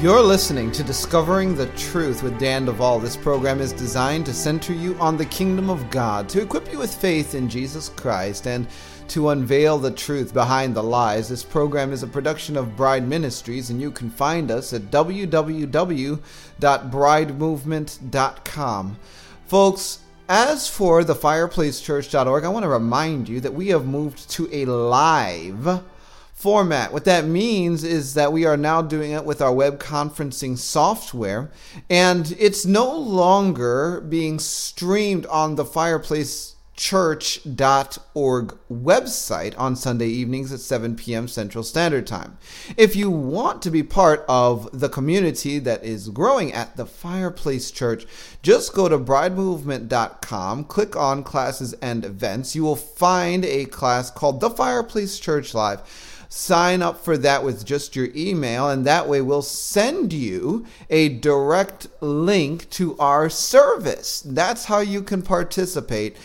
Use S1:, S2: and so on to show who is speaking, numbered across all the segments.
S1: You're listening to Discovering the Truth with Dan Duval. This program is designed to center you on the kingdom of God, to equip you with faith in Jesus Christ, and to unveil the truth behind the lies. This program is a production of Bride Ministries, and you can find us at www.bridemovement.com. Folks, as for the fireplacechurch.org, I want to remind you that we have moved to a live format. What that means is that we are now doing it with our web conferencing software, and it's no longer being streamed on the Fireplace church.org website on Sunday evenings at 7 p.m. Central Standard Time. If you want to be part of the community that is growing at the Fireplace Church, just go to bridemovement.com, click on classes and events. You will find a class called The Fireplace Church Live sign up for that with just your email, and that way we'll send you a direct link to our service. That's how you can participate.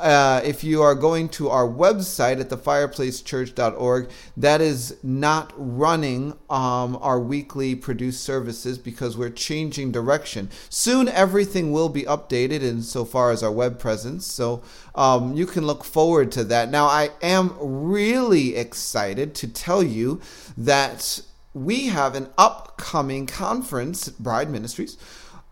S1: Uh, if you are going to our website at thefireplacechurch.org, that is not running um, our weekly produced services because we're changing direction. Soon everything will be updated insofar as our web presence, so um, you can look forward to that. Now, I am really excited to tell you that we have an upcoming conference, Bride Ministries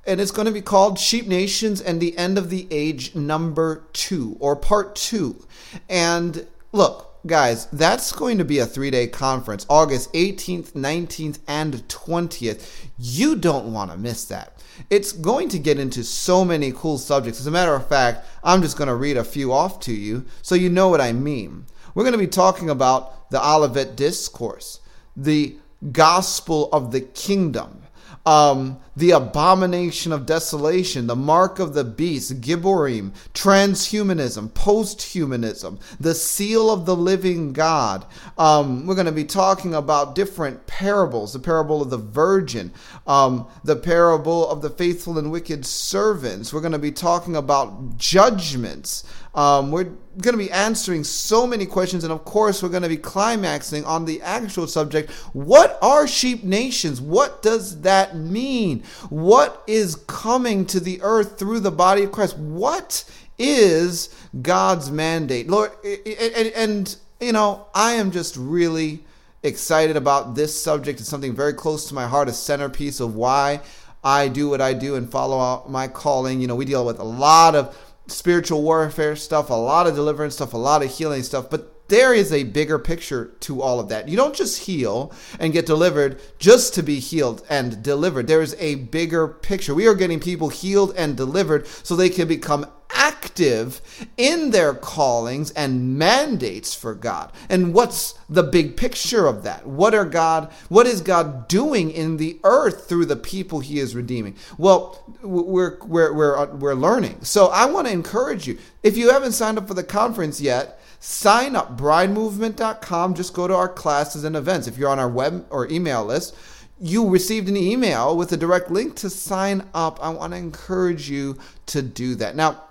S1: and it's going to be called Sheep Nations and the End of the Age number two or part two. And look, guys, that's going to be a three day conference, August 18th, 19th, and 20th. You don't want to miss that. It's going to get into so many cool subjects. As a matter of fact, I'm just going to read a few off to you so you know what I mean. We're going to be talking about the Olivet Discourse, the gospel of the kingdom um, the abomination of desolation, the mark of the beast, Gibborim, transhumanism, posthumanism, the seal of the living God. Um, we're going to be talking about different parables the parable of the virgin, um, the parable of the faithful and wicked servants. We're going to be talking about judgments. Um, we're going to be answering so many questions, and of course, we're going to be climaxing on the actual subject what are sheep nations? What does that mean? What is coming to the earth through the body of Christ? What is God's mandate? Lord, and, and you know, I am just really excited about this subject. It's something very close to my heart, a centerpiece of why I do what I do and follow out my calling. You know, we deal with a lot of spiritual warfare stuff, a lot of deliverance stuff, a lot of healing stuff, but there is a bigger picture to all of that. You don't just heal and get delivered just to be healed and delivered. There is a bigger picture. We are getting people healed and delivered so they can become active in their callings and mandates for God. And what's the big picture of that? What are God what is God doing in the earth through the people he is redeeming? Well, we're we're we're uh, we're learning. So I want to encourage you. If you haven't signed up for the conference yet, sign up bridemovement.com just go to our classes and events if you're on our web or email list you received an email with a direct link to sign up i want to encourage you to do that now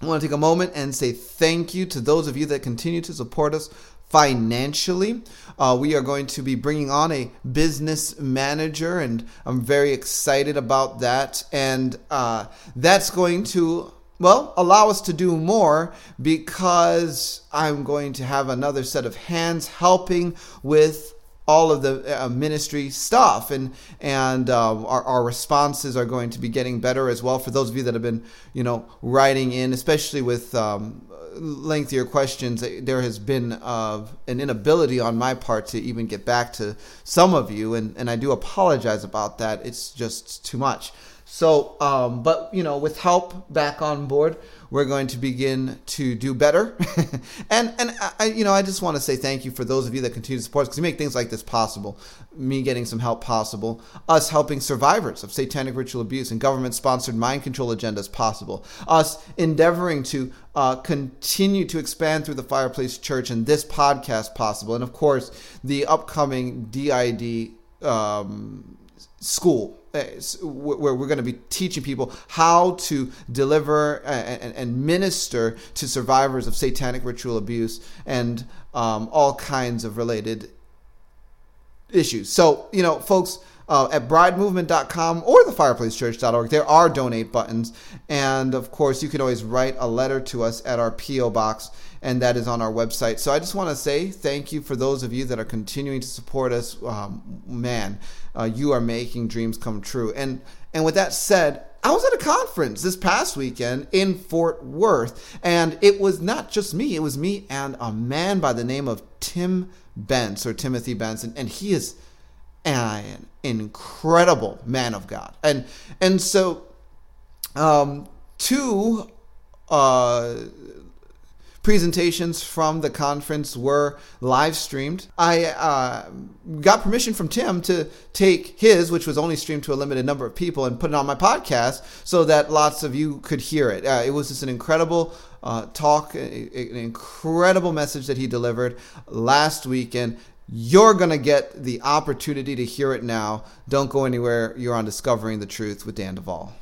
S1: I want to take a moment and say thank you to those of you that continue to support us financially. Uh, we are going to be bringing on a business manager, and I'm very excited about that. And uh, that's going to well, allow us to do more because I'm going to have another set of hands helping with all of the uh, ministry stuff. And and uh, our, our responses are going to be getting better as well. For those of you that have been you know writing in especially with um, lengthier questions there has been uh, an inability on my part to even get back to some of you. And, and i do apologize about that. It's just too much. So um, but you know with help back on board we're going to begin to do better. and and I, you know, I just want to say thank you for those of you that continue to support us because you make things like this possible. Me getting some help possible, us helping survivors of satanic ritual abuse and government-sponsored mind control agendas possible, us endeavoring to uh, continue to expand through the Fireplace Church and this podcast possible, and of course the upcoming DID um, school where we're going to be teaching people how to deliver and, minister to survivors of satanic ritual abuse and um, all kinds of related issues. So, you know, folks, uh, at bridemovement.com or thefireplacechurch.org, there are donate buttons. And of course, you can always write a letter to us at our P.O. box, and that is on our website. So I just want to say thank you for those of you that are continuing to support us. Um, man, uh, you are making dreams come true. And and with that said, I was at a conference this past weekend in Fort Worth, and it was not just me; it was me and a man by the name of Tim Bence or Timothy Bence, and he is an incredible man of God. And and so, um, two uh, presentations from the conference were live streamed. I uh, got permission from Tim to take his, which was only streamed to a limited number of people, and put it on my podcast so that lots of you could hear it. Uh, it was just an incredible uh, talk, an incredible message that he delivered last weekend. You're going to get the opportunity to hear it now. Don't go anywhere. You're on Discovering the Truth with Dan Duval.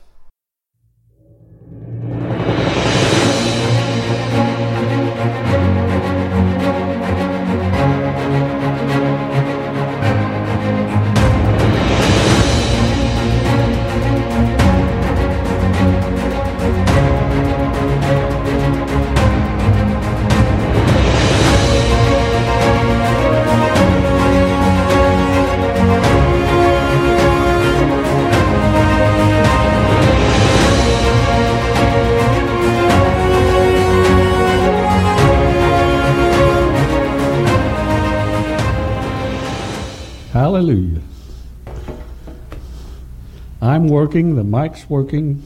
S2: Working, the mic's working,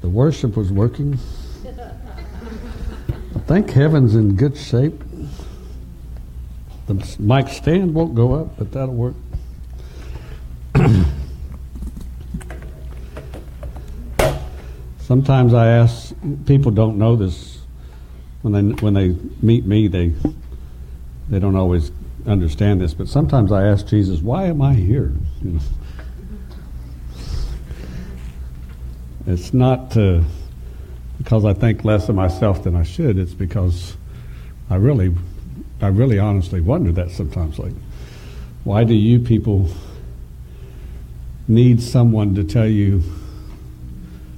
S2: the worship was working. I think heaven's in good shape. The mic stand won't go up, but that'll work. Sometimes I ask people don't know this when they when they meet me they they don't always understand this, but sometimes I ask Jesus, why am I here? You know? It's not uh, because I think less of myself than I should. It's because I really, I really honestly wonder that sometimes. Like, why do you people need someone to tell you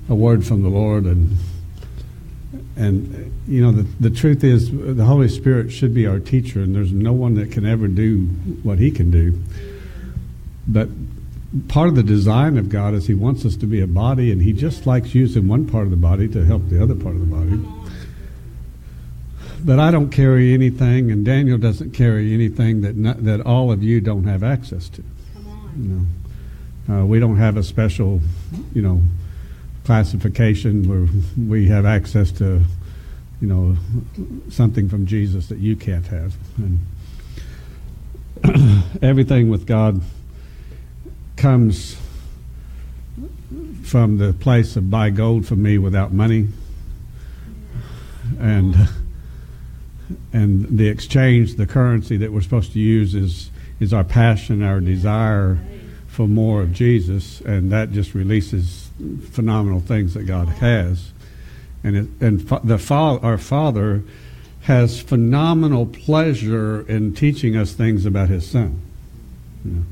S2: a word from the Lord and and you know, the, the truth is, the Holy Spirit should be our teacher, and there's no one that can ever do what He can do. But part of the design of God is He wants us to be a body, and He just likes using one part of the body to help the other part of the body. But I don't carry anything, and Daniel doesn't carry anything that not, that all of you don't have access to. You know, uh, we don't have a special, you know, classification where we have access to, you know, something from Jesus that you can't have. And everything with God comes from the place of buy gold for me without money. And and the exchange the currency that we're supposed to use is is our passion our desire for more of Jesus. And that just releases phenomenal things that God has. And it, and the fa- our father has phenomenal pleasure in teaching us things about his son. You know?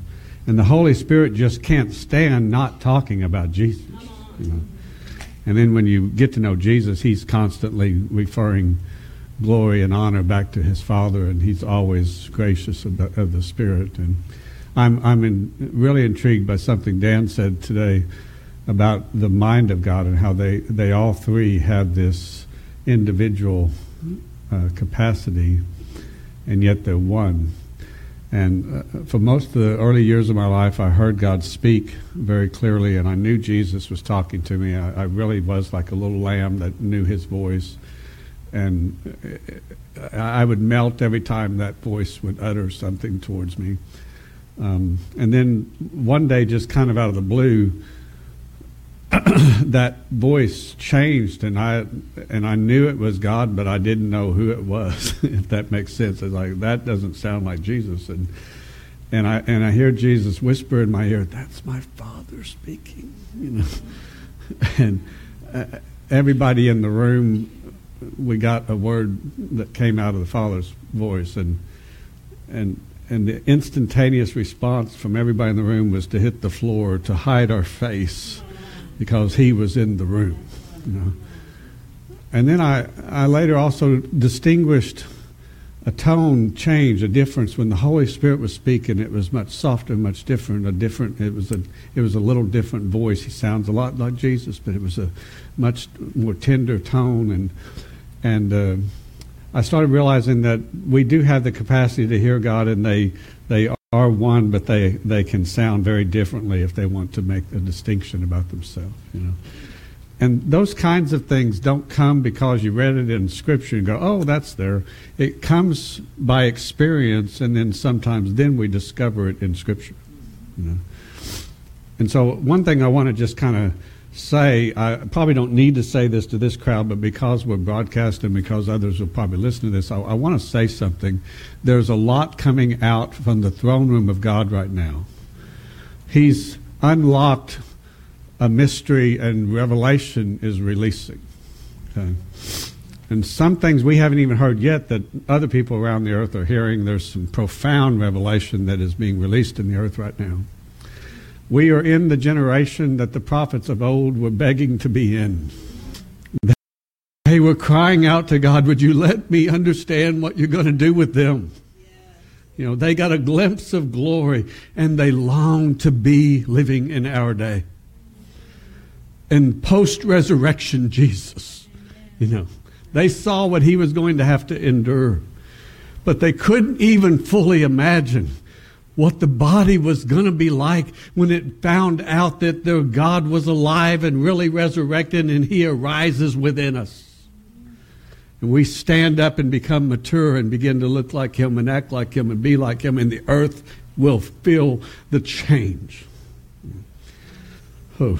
S2: And the Holy Spirit just can't stand not talking about Jesus. You know. And then when you get to know Jesus, he's constantly referring glory and honor back to his Father, and he's always gracious of the, of the Spirit. And I'm, I'm in, really intrigued by something Dan said today about the mind of God and how they, they all three have this individual uh, capacity, and yet they're one. And uh, for most of the early years of my life, I heard God speak very clearly, and I knew Jesus was talking to me. I, I really was like a little lamb that knew his voice. And uh, I would melt every time that voice would utter something towards me. Um, and then one day, just kind of out of the blue, that voice changed, and I and I knew it was God, but I didn't know who it was. if that makes sense, it's like that doesn't sound like Jesus, and and I and I hear Jesus whisper in my ear, "That's my Father speaking," you know, and uh, everybody in the room, we got a word that came out of the Father's voice, and and and the instantaneous response from everybody in the room was to hit the floor to hide our face because he was in the room. You know. And then I, I later also distinguished a tone change, a difference when the Holy Spirit was speaking. It was much softer, much different. A different. It was a. It was a little different voice. He sounds a lot like Jesus, but it was a much more tender tone. And and uh, I started realizing that we do have the capacity to hear God, and they they are one, but they, they can sound very differently if they want to make a distinction about themselves, you know. And those kinds of things don't come because you read it in Scripture and go, oh, that's there. It comes by experience, and then sometimes then we discover it in Scripture, you know. And so one thing I want to just kind of say, I probably don't need to say this to this crowd, but because we're broadcasting, because others will probably listen to this, I, I want to say something. There's a lot coming out from the throne room of God right now. He's unlocked a mystery, and revelation is releasing. Okay? And some things we haven't even heard yet that other people around the earth are hearing. There's some profound revelation that is being released in the earth right now. We are in the generation that the prophets of old were begging to be in. They were crying out to God, Would you let me understand what you're going to do with them? You know, they got a glimpse of glory and they long to be living in our day. In post resurrection Jesus, you know, they saw what he was going to have to endure, but they couldn't even fully imagine what the body was going to be like when it found out that their God was alive and really resurrected and he arises within us. And we stand up and become mature and begin to look like him and act like him and be like him, and the earth will feel the change. Oh.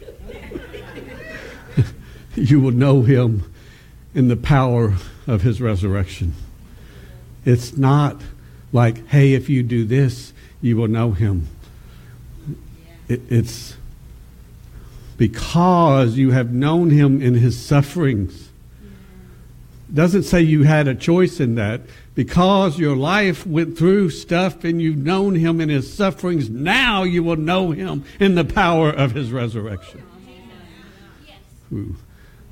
S2: you will know him in the power of his resurrection. It's not like, hey, if you do this, you will know him. It, it's because you have known him in his sufferings. Doesn't say you had a choice in that. Because your life went through stuff and you've known him in his sufferings, now you will know him in the power of his resurrection. Ooh.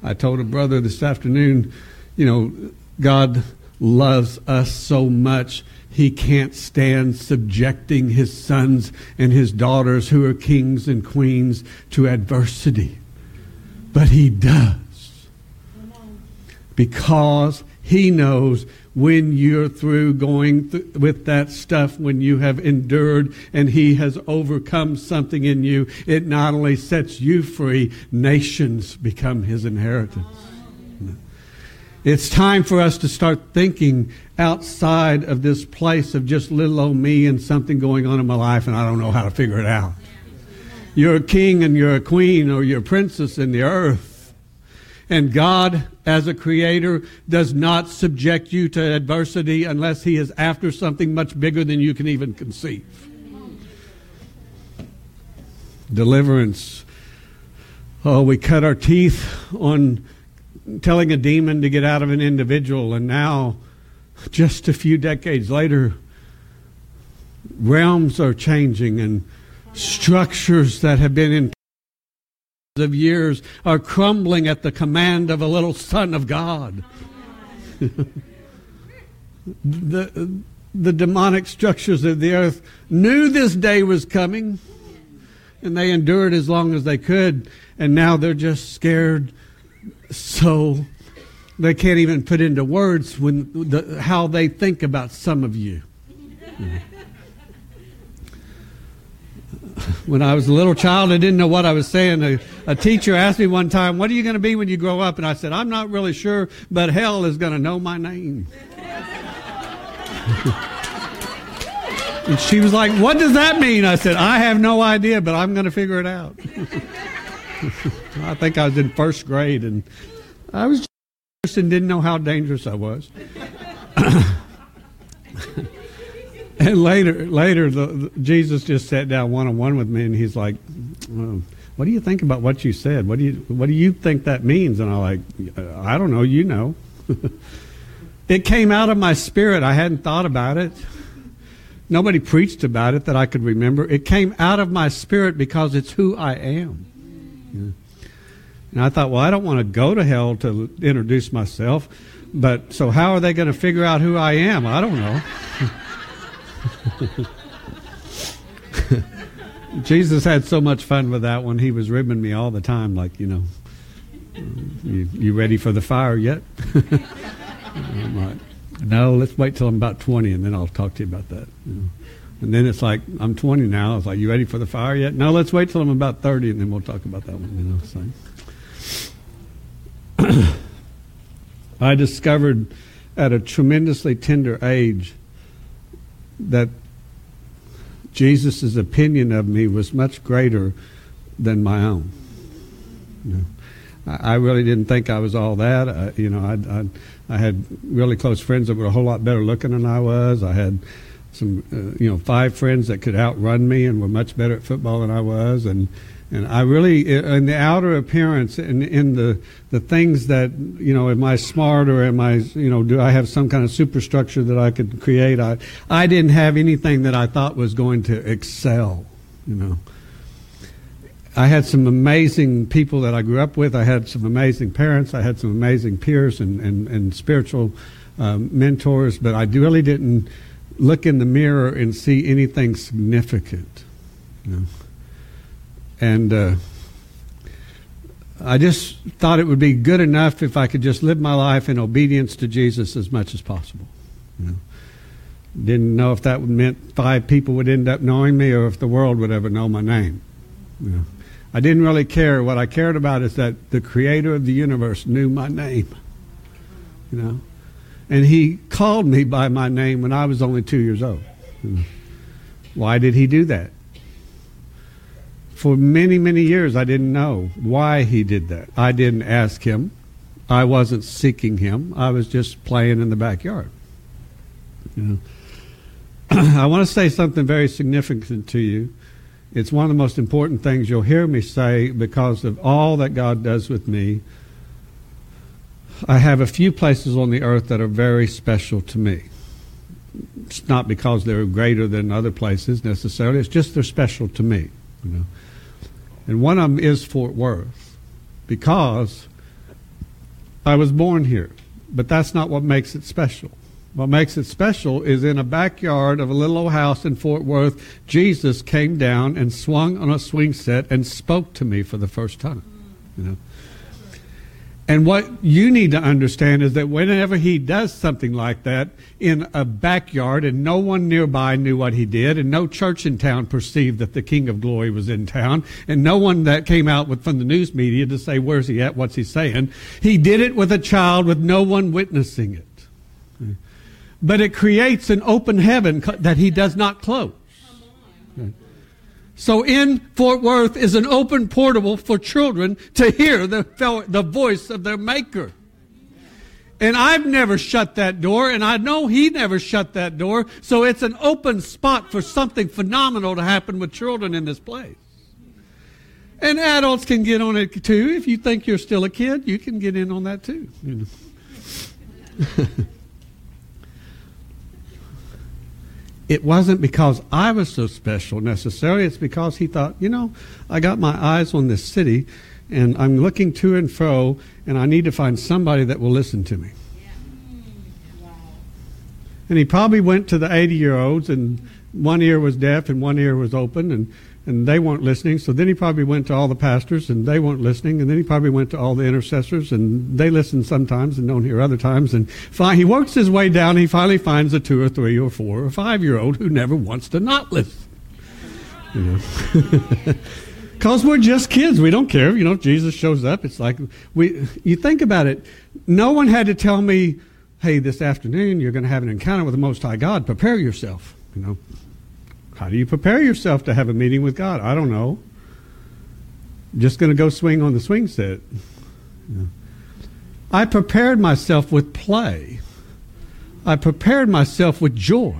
S2: I told a brother this afternoon, you know, God loves us so much, he can't stand subjecting his sons and his daughters, who are kings and queens, to adversity. But he does. Because he knows when you're through going th- with that stuff, when you have endured and He has overcome something in you, it not only sets you free, nations become His inheritance. It's time for us to start thinking outside of this place of just little old me and something going on in my life and I don't know how to figure it out. You're a king and you're a queen or you're a princess in the earth. And God, as a creator, does not subject you to adversity unless He is after something much bigger than you can even conceive. Deliverance. Oh, we cut our teeth on telling a demon to get out of an individual, and now, just a few decades later, realms are changing and structures that have been in of years are crumbling at the command of a little son of God. the, the demonic structures of the earth knew this day was coming, and they endured as long as they could, and now they're just scared so they can't even put into words when the, how they think about some of you. When I was a little child, I didn't know what I was saying. A, a teacher asked me one time, What are you going to be when you grow up? And I said, I'm not really sure, but hell is going to know my name. and she was like, What does that mean? I said, I have no idea, but I'm going to figure it out. I think I was in first grade, and I was just and didn't know how dangerous I was. and later, later, the, the, Jesus just sat down one on one with me, and he's like, "What do you think about what you said? What do you What do you think that means?" And I'm like, uh, "I don't know. You know." it came out of my spirit. I hadn't thought about it. Nobody preached about it that I could remember. It came out of my spirit because it's who I am. And I thought, well, I don't want to go to hell to introduce myself, but so how are they going to figure out who I am? I don't know. Jesus had so much fun with that one. He was ribbing me all the time, like, you know, you, you ready for the fire yet? I'm like, no, let's wait till I'm about 20 and then I'll talk to you about that. You know? And then it's like, I'm 20 now. It's like, you ready for the fire yet? No, let's wait till I'm about 30 and then we'll talk about that one. You know. I discovered at a tremendously tender age that Jesus' opinion of me was much greater than my own. You know, I, I really didn't think I was all that. I, you know, I, I, I had really close friends that were a whole lot better looking than I was. I had some, uh, you know, five friends that could outrun me and were much better at football than I was, and and I really, in the outer appearance, and in the the things that, you know, am I smart or am I, you know, do I have some kind of superstructure that I could create? I I didn't have anything that I thought was going to excel, you know. I had some amazing people that I grew up with. I had some amazing parents. I had some amazing peers and, and, and spiritual um, mentors, but I really didn't look in the mirror and see anything significant. You know? And uh, I just thought it would be good enough if I could just live my life in obedience to Jesus as much as possible. You know? Didn't know if that meant five people would end up knowing me or if the world would ever know my name. You know? I didn't really care. What I cared about is that the creator of the universe knew my name. You know? And he called me by my name when I was only two years old. Why did he do that? For many, many years, I didn't know why he did that. I didn't ask him. I wasn't seeking him. I was just playing in the backyard. You know? I want to say something very significant to you. It's one of the most important things you'll hear me say because of all that God does with me I have a few places on the earth that are very special to me. It's not because they're greater than other places necessarily. It's just they're special to me. You know, and one of them is Fort Worth because I was born here. But that's not what makes it special. What makes it special is in a backyard of a little old house in Fort Worth, Jesus came down and swung on a swing set and spoke to me for the first time. You know. And what you need to understand is that whenever he does something like that in a backyard and no one nearby knew what he did and no church in town perceived that the King of Glory was in town and no one that came out with, from the news media to say, where's he at? What's he saying? He did it with a child with no one witnessing it. But it creates an open heaven that he does not close. So in Fort Worth is an open portable for children to hear the, the voice of their maker. And I've never shut that door, and I know he never shut that door. So it's an open spot for something phenomenal to happen with children in this place. And adults can get on it too. If you think you're still a kid, you can get in on that too. You know. it wasn't because I was so special necessarily. It's because he thought, you know, I got my eyes on this city and I'm looking to and fro and I need to find somebody that will listen to me. And he probably went to the 80 year olds and one ear was deaf and one ear was open and and they weren't listening. So then he probably went to all the pastors and they weren't listening. And then he probably went to all the intercessors and they listen sometimes and don't hear other times. And he works his way down. He finally finds a two or three or four or five year old who never wants to not listen. You know. Because we're just kids. We don't care. You know, if Jesus shows up, it's like, we, you think about it. No one had to tell me, hey, this afternoon you're going to have an encounter with the Most High God. Prepare yourself. You know, how do you prepare yourself to have a meeting with God? I don't know. Just going to go swing on the swing set. I prepared myself with play. I prepared myself with joy.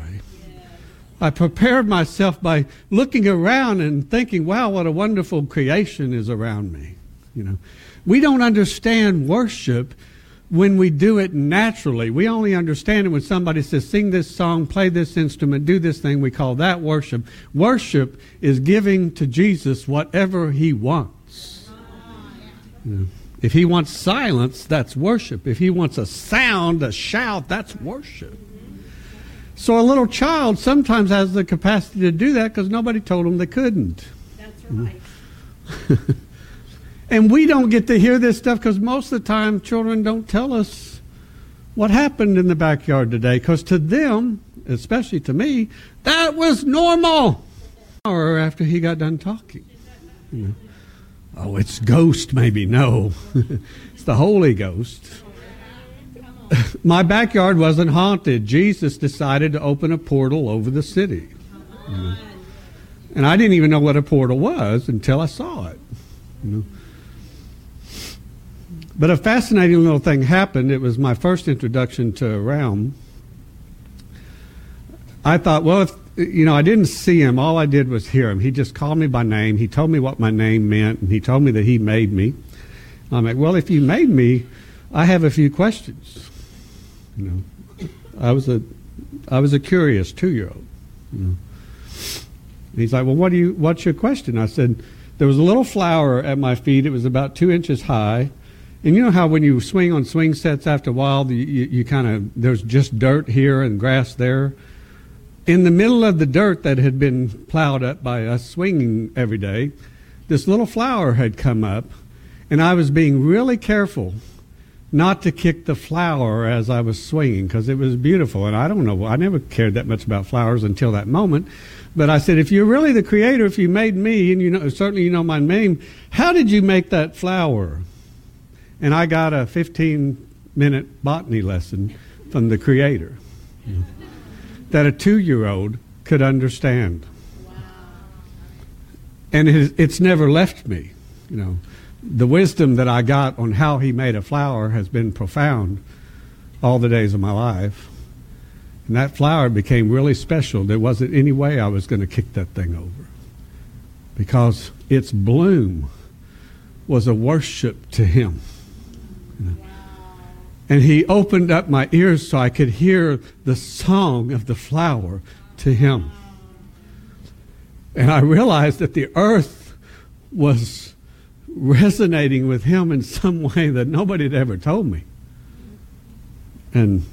S2: I prepared myself by looking around and thinking, wow, what a wonderful creation is around me. You know, we don't understand worship when we do it naturally. We only understand it when somebody says, sing this song, play this instrument, do this thing. We call that worship. Worship is giving to Jesus whatever he wants. If he wants silence, that's worship. If he wants a sound, a shout, that's worship. So a little child sometimes has the capacity to do that because nobody told them they couldn't.
S3: That's right.
S2: And we don't get to hear this stuff because most of the time children don't tell us what happened in the backyard today because to them, especially to me, that was normal. Hour after he got done talking. You know, oh, it's ghost, maybe. No, it's the Holy Ghost. My backyard wasn't haunted. Jesus decided to open a portal over the city. You know? And I didn't even know what a portal was until I saw it. You know? But a fascinating little thing happened. It was my first introduction to realm. I thought, well, if, you know, I didn't see him. All I did was hear him. He just called me by name. He told me what my name meant, and he told me that he made me. I'm like, well, if you made me, I have a few questions. You know, I was a, I was a curious two-year-old. You know. he's like, well, what do you? What's your question? I said, there was a little flower at my feet. It was about two inches high and you know how when you swing on swing sets after a while, you, you, you kind of, there's just dirt here and grass there. In the middle of the dirt that had been plowed up by us swinging every day, this little flower had come up, and I was being really careful not to kick the flower as I was swinging because it was beautiful. And I don't know, I never cared that much about flowers until that moment. But I said, if you're really the creator, if you made me, and you know, certainly you know my name, how did you make that flower? And I got a 15 minute botany lesson from the creator that a two year old could understand. Wow. And it, it's never left me. You know, the wisdom that I got on how he made a flower has been profound all the days of my life. And that flower became really special. There wasn't any way I was going to kick that thing over because its bloom was a worship to him. And he opened up my ears so I could hear the song of the flower to him. And I realized that the earth was resonating with him in some way that nobody had ever told me. And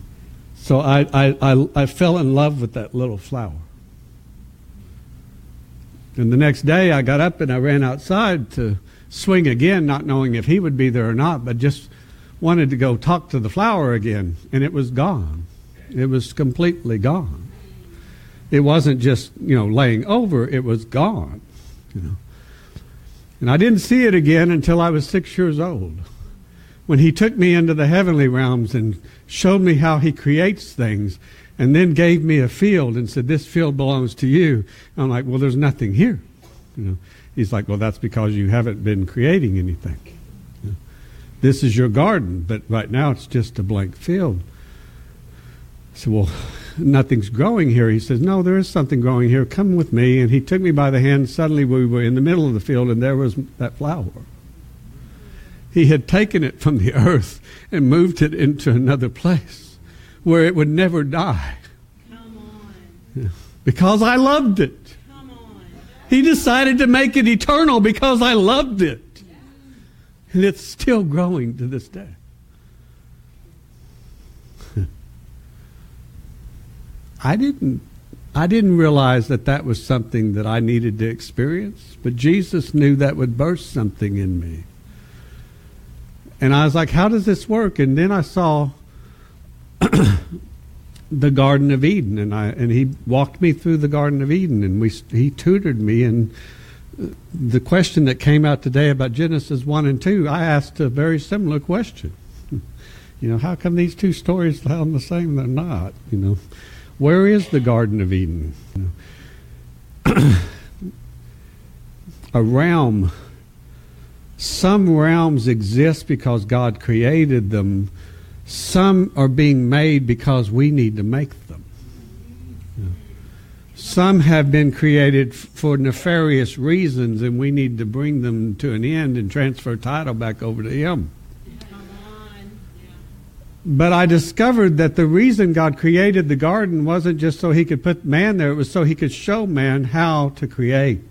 S2: so I, I, I, I fell in love with that little flower. And the next day I got up and I ran outside to swing again, not knowing if he would be there or not, but just wanted to go talk to the flower again, and it was gone. It was completely gone. It wasn't just, you know, laying over, it was gone, you know. And I didn't see it again until I was six years old. When he took me into the heavenly realms and showed me how he creates things and then gave me a field and said, This field belongs to you. I'm like, Well, there's nothing here. You know, he's like, Well, that's because you haven't been creating anything. This is your garden, but right now it's just a blank field. I said, Well, nothing's growing here. He says, No, there is something growing here. Come with me. And he took me by the hand. Suddenly we were in the middle of the field, and there was that flower. He had taken it from the earth and moved it into another place where it would never die. Because I loved it. He decided to make it eternal because I loved it. And it's still growing to this day. I didn't I didn't realize that that was something that I needed to experience, but Jesus knew that would burst something in me. And I was like, how does this work? And then I saw the Garden of Eden, and I and he walked me through the Garden of Eden, and we he tutored me. And the question that came out today about Genesis one and two, I asked a very similar question. You know, how come these two stories sound the same? They're not. You know, where is the Garden of Eden? You know, a realm. Some realms exist because God created them some are being made because we need to make them. Some have been created for nefarious reasons, and we need to bring them to an end and transfer title back over to Him. But I discovered that the reason God created the garden wasn't just so He could put man there, it was so He could show man how to create.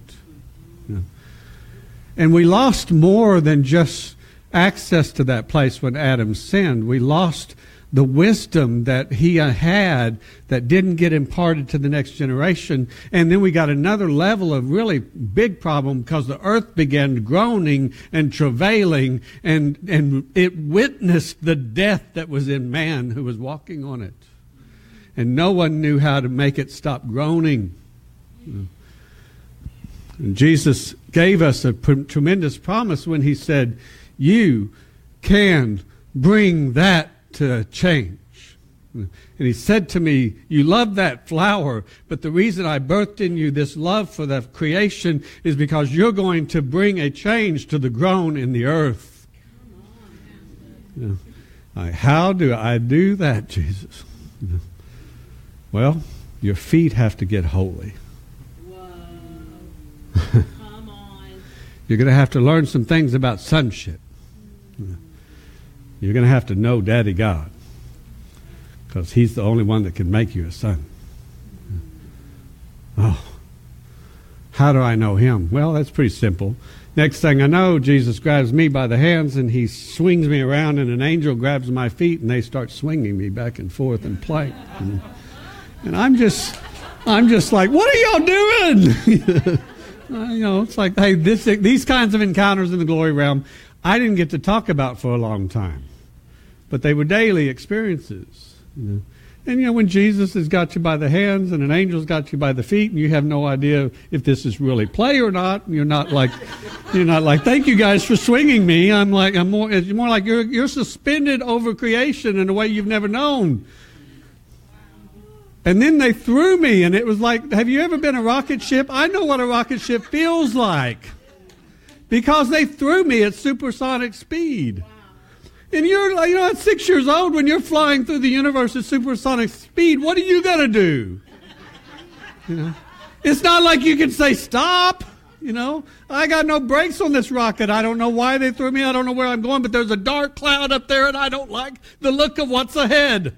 S2: And we lost more than just access to that place when Adam sinned. We lost the wisdom that he had that didn't get imparted to the next generation. And then we got another level of really big problem because the earth began groaning and travailing and, and it witnessed the death that was in man who was walking on it. And no one knew how to make it stop groaning. And Jesus gave us a tremendous promise when he said, you can bring that to change. And he said to me, You love that flower, but the reason I birthed in you this love for the creation is because you're going to bring a change to the grown in the earth. how do I do that, Jesus? Well, your feet have to get holy. You're going to have to learn some things about sonship. You're going to have to know Daddy God because He's the only one that can make you a son. Oh, how do I know Him? Well, that's pretty simple. Next thing I know, Jesus grabs me by the hands and He swings me around, and an angel grabs my feet and they start swinging me back and forth and playing. And, and I'm just, I'm just like, what are y'all doing? you know, it's like, hey, this, these kinds of encounters in the glory realm I didn't get to talk about for a long time, but they were daily experiences. You know? And you know, when Jesus has got you by the hands and an angel's got you by the feet, and you have no idea if this is really play or not, you're not like, you're not like, thank you guys for swinging me. I'm like, I'm more, it's more like you're, you're suspended over creation in a way you've never known. And then they threw me, and it was like, have you ever been a rocket ship? I know what a rocket ship feels like because they threw me at supersonic speed. And you're, like, you know, at six years old, when you're flying through the universe at supersonic speed, what are you going to do? You know, it's not like you can say stop. You know, I got no brakes on this rocket. I don't know why they threw me. I don't know where I'm going, but there's a dark cloud up there, and I don't like the look of what's ahead.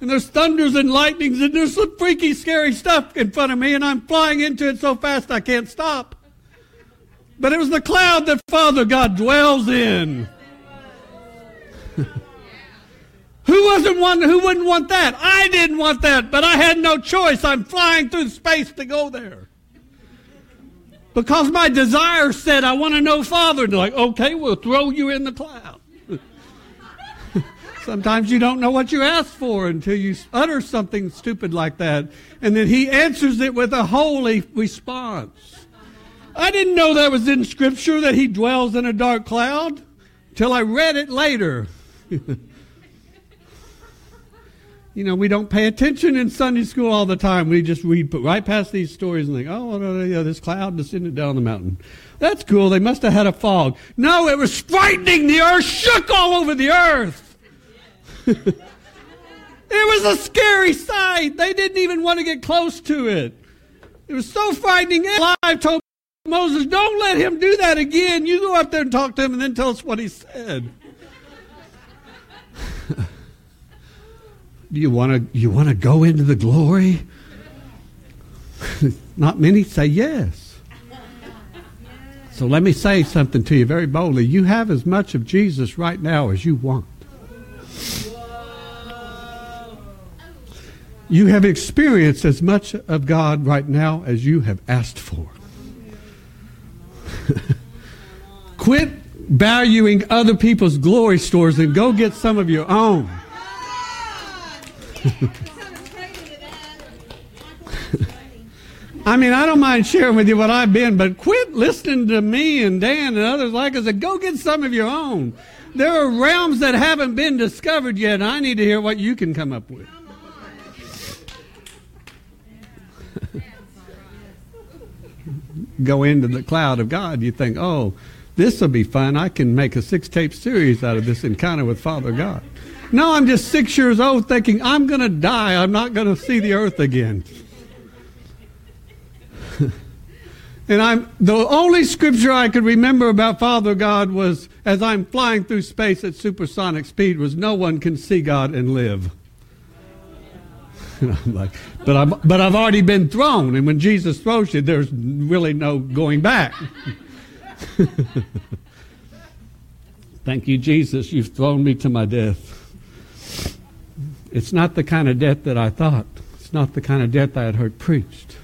S2: And there's thunders and lightnings, and there's some freaky, scary stuff in front of me, and I'm flying into it so fast I can't stop. But it was the cloud that Father God dwells in. Who wasn't one who wouldn't want that? I didn't want that, but I had no choice. I'm flying through space to go there. Because my desire said I want to know Father. And they're like, okay, we'll throw you in the cloud. Sometimes you don't know what you asked for until you utter something stupid like that. And then he answers it with a holy response. I didn't know that was in Scripture that he dwells in a dark cloud till I read it later. you know, we don't pay attention in Sunday school all the time. We just read right past these stories and think, oh, yeah, this cloud descended down the mountain. That's cool. They must have had a fog. No, it was frightening. The earth shook all over the earth. it was a scary sight. They didn't even want to get close to it. It was so frightening. I told Moses, don't let him do that again. You go up there and talk to him and then tell us what he said. You want to you want to go into the glory? Not many say yes. So let me say something to you very boldly. You have as much of Jesus right now as you want. You have experienced as much of God right now as you have asked for. Quit valuing other people's glory stores and go get some of your own. I mean, I don't mind sharing with you what I've been, but quit listening to me and Dan and others like us and go get some of your own. There are realms that haven't been discovered yet, and I need to hear what you can come up with. go into the cloud of God, you think, oh, this will be fun. I can make a six tape series out of this encounter with Father God. No, I'm just six years old thinking, I'm going to die. I'm not going to see the earth again. and I'm the only scripture I could remember about Father God was as I'm flying through space at supersonic speed was no one can see God and live. And I'm like, but I'm but I've already been thrown, and when Jesus throws you, there's really no going back. Thank you, Jesus. You've thrown me to my death. It's not the kind of death that I thought. It's not the kind of death I had heard preached.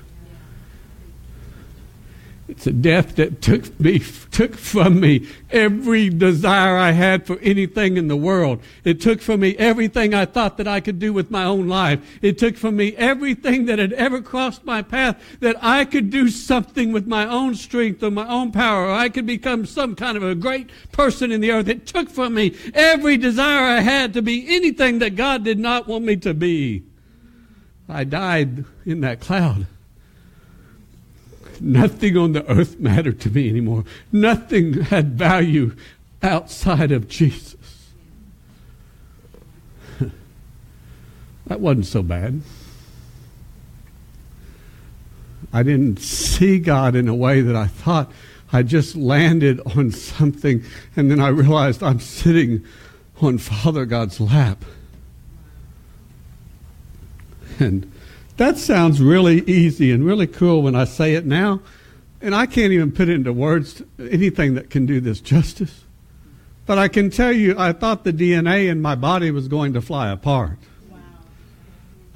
S2: It's a death that took me, took from me every desire I had for anything in the world. It took from me everything I thought that I could do with my own life. It took from me everything that had ever crossed my path that I could do something with my own strength or my own power, or I could become some kind of a great person in the earth. It took from me every desire I had to be anything that God did not want me to be. I died in that cloud. Nothing on the earth mattered to me anymore. Nothing had value outside of Jesus. that wasn't so bad. I didn't see God in a way that I thought. I just landed on something, and then I realized I'm sitting on Father God's lap. And that sounds really easy and really cool when I say it now, and I can't even put it into words anything that can do this justice. But I can tell you, I thought the DNA in my body was going to fly apart. Wow.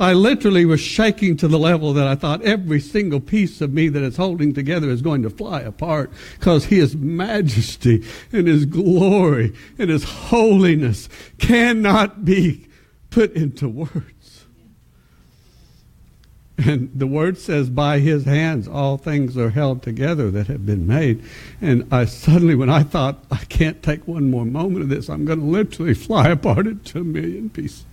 S2: I literally was shaking to the level that I thought every single piece of me that is holding together is going to fly apart because His majesty and His glory and His holiness cannot be put into words. And the word says, by his hands all things are held together that have been made. And I suddenly, when I thought, I can't take one more moment of this, I'm going to literally fly apart into a million pieces.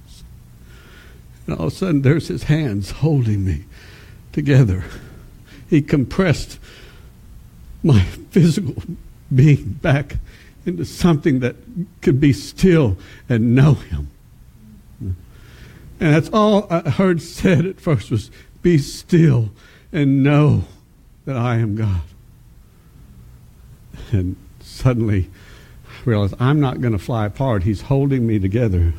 S2: And all of a sudden, there's his hands holding me together. He compressed my physical being back into something that could be still and know him. And that's all I heard said at first was, be still and know that I am God. And suddenly I realized I'm not going to fly apart. He's holding me together.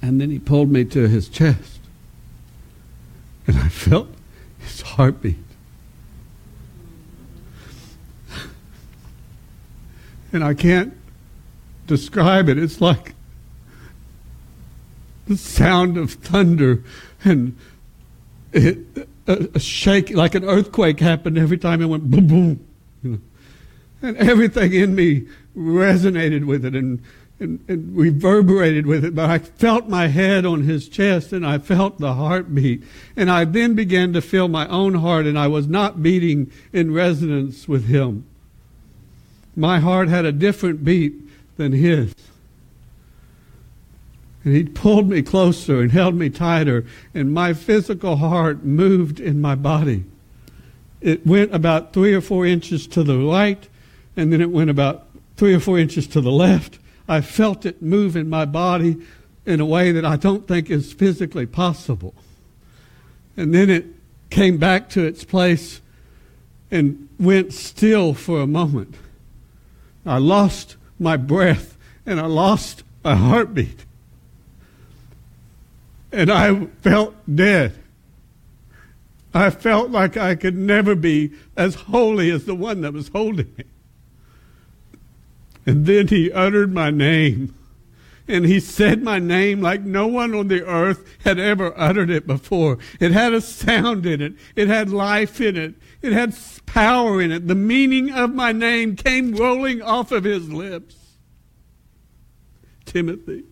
S2: And then he pulled me to his chest. And I felt his heartbeat. And I can't describe it. It's like sound of thunder and it, a, a shake like an earthquake happened every time it went boom boom you know and everything in me resonated with it and and, and reverberated with it, but I felt my head on his chest and I felt the heartbeat. And I then began to feel my own heart, and I was not beating in resonance with him. My heart had a different beat than his. And he pulled me closer and held me tighter, and my physical heart moved in my body. It went about three or four inches to the right, and then it went about three or four inches to the left, I felt it move in my body in a way that I don't think is physically possible. And then it came back to its place and went still for a moment. I lost my breath and I lost my heartbeat. And I felt dead. I felt like I could never be as holy as the one that was holding me. And then he uttered my name. And he said my name like no one on the earth had ever uttered it before. It had a sound in it. It had life in it. It had power in it. The meaning of my name came rolling off of his lips. Timothy,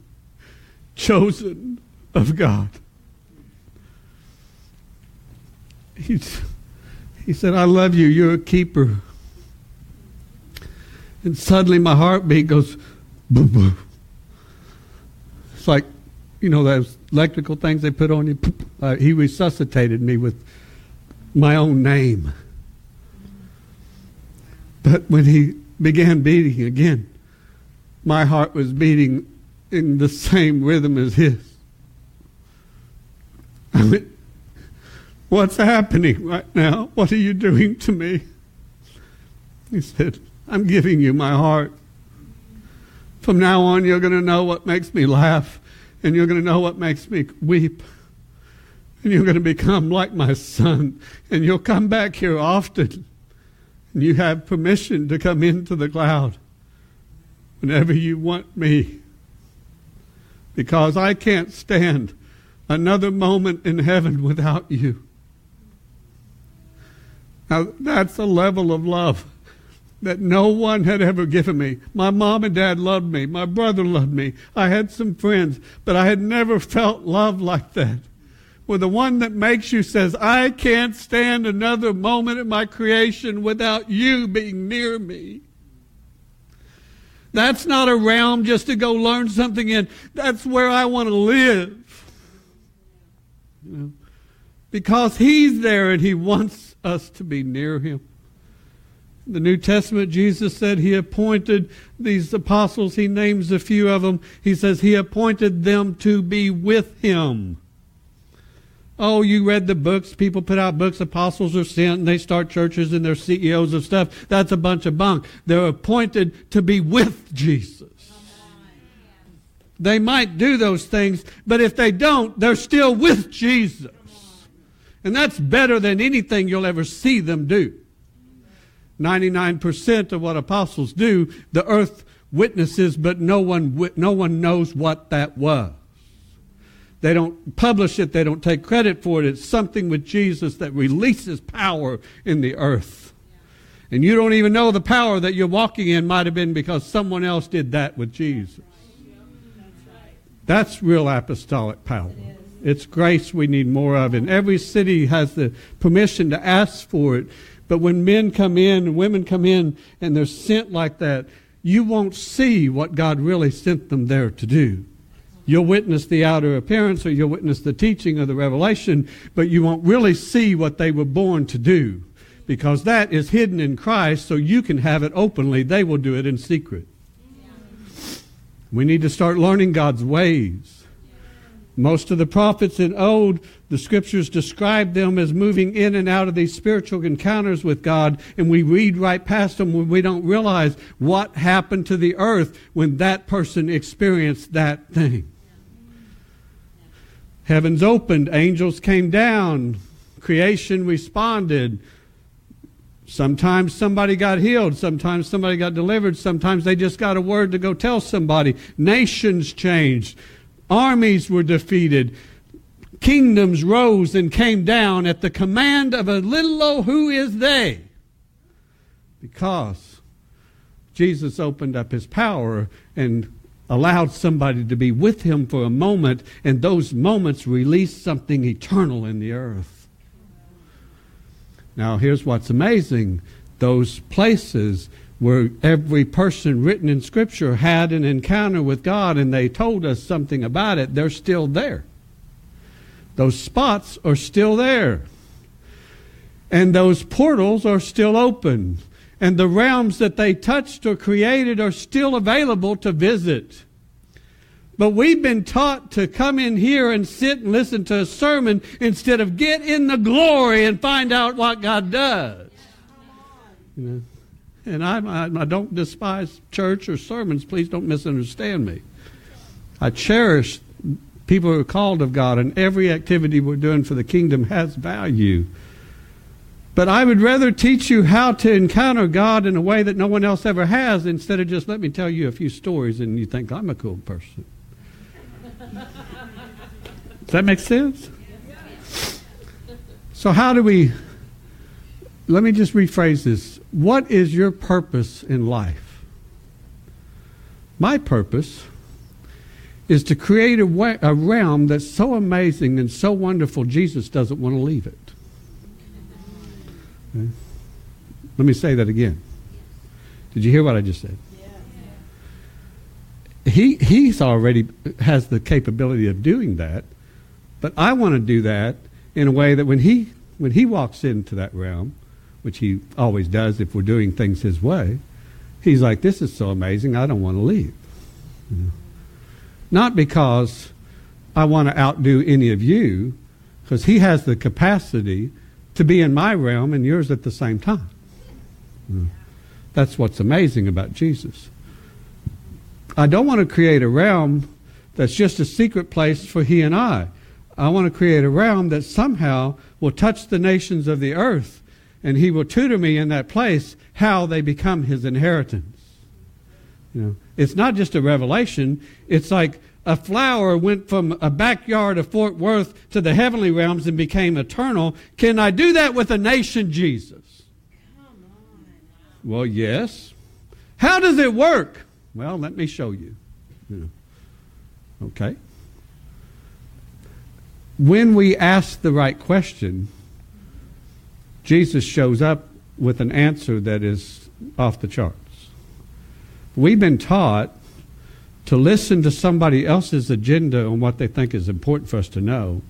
S2: chosen of God. He, he said, I love you. You're a keeper. And suddenly my heartbeat goes boom, boom. It's like, you know, those electrical things they put on you. Uh, he resuscitated me with my own name. But when he began beating again, my heart was beating in the same rhythm as his. I went, What's happening right now? What are you doing to me? He said, I'm giving you my heart. From now on, you're going to know what makes me laugh, and you're going to know what makes me weep. And you're going to become like my son, and you'll come back here often. And you have permission to come into the cloud whenever you want me. Because I can't stand another moment in heaven without you. Now, that's a level of love that no one had ever given me. My mom and dad loved me. My brother loved me. I had some friends, but I had never felt love like that. Where the one that makes you says, I can't stand another moment in my creation without you being near me. That's not a realm just to go learn something in. That's where I want to live. You know, because he's there and he wants us to be near him the New Testament, Jesus said he appointed these apostles. He names a few of them. He says he appointed them to be with him. Oh, you read the books. People put out books. Apostles are sent and they start churches and they're CEOs of stuff. That's a bunch of bunk. They're appointed to be with Jesus. They might do those things, but if they don't, they're still with Jesus. And that's better than anything you'll ever see them do. 99% of what apostles do, the earth witnesses, but no one, no one knows what that was. They don't publish it, they don't take credit for it. It's something with Jesus that releases power in the earth. And you don't even know the power that you're walking in might have been because someone else did that with Jesus. That's real apostolic power. It's grace we need more of. And every city has the permission to ask for it. But when men come in and women come in and they're sent like that, you won't see what God really sent them there to do. You'll witness the outer appearance or you'll witness the teaching of the revelation, but you won't really see what they were born to do because that is hidden in Christ so you can have it openly. They will do it in secret. We need to start learning God's ways. Most of the prophets in Old, the scriptures describe them as moving in and out of these spiritual encounters with God, and we read right past them when we don't realize what happened to the earth when that person experienced that thing. Heavens opened, angels came down, creation responded. Sometimes somebody got healed, sometimes somebody got delivered, sometimes they just got a word to go tell somebody. Nations changed. Armies were defeated. Kingdoms rose and came down at the command of a little oh, who is they? Because Jesus opened up his power and allowed somebody to be with him for a moment, and those moments released something eternal in the earth. Now, here's what's amazing those places where every person written in Scripture had an encounter with God and they told us something about it, they're still there. Those spots are still there. And those portals are still open. And the realms that they touched or created are still available to visit. But we've been taught to come in here and sit and listen to a sermon instead of get in the glory and find out what God does. You know? And I, I, I don't despise church or sermons. Please don't misunderstand me. I cherish people who are called of God, and every activity we're doing for the kingdom has value. But I would rather teach you how to encounter God in a way that no one else ever has instead of just let me tell you a few stories and you think I'm a cool person. Does that make sense? So, how do we? Let me just rephrase this. What is your purpose in life? My purpose is to create a, way, a realm that's so amazing and so wonderful, Jesus doesn't want to leave it. Okay? Let me say that again. Did you hear what I just said? He, he's already has the capability of doing that, but I want to do that in a way that when he when he walks into that realm, which he always does if we're doing things his way, he's like, "This is so amazing, I don't want to leave." Not because I want to outdo any of you, because he has the capacity to be in my realm and yours at the same time. That's what's amazing about Jesus. I don't want to create a realm that's just a secret place for he and I. I want to create a realm that somehow will touch the nations of the earth, and he will tutor me in that place how they become his inheritance. You know, it's not just a revelation. It's like a flower went from a backyard of Fort Worth to the heavenly realms and became eternal. Can I do that with a nation, Jesus? Well, yes. How does it work? Well, let me show you. Okay. When we ask the right question, Jesus shows up with an answer that is off the charts. We've been taught to listen to somebody else's agenda on what they think is important for us to know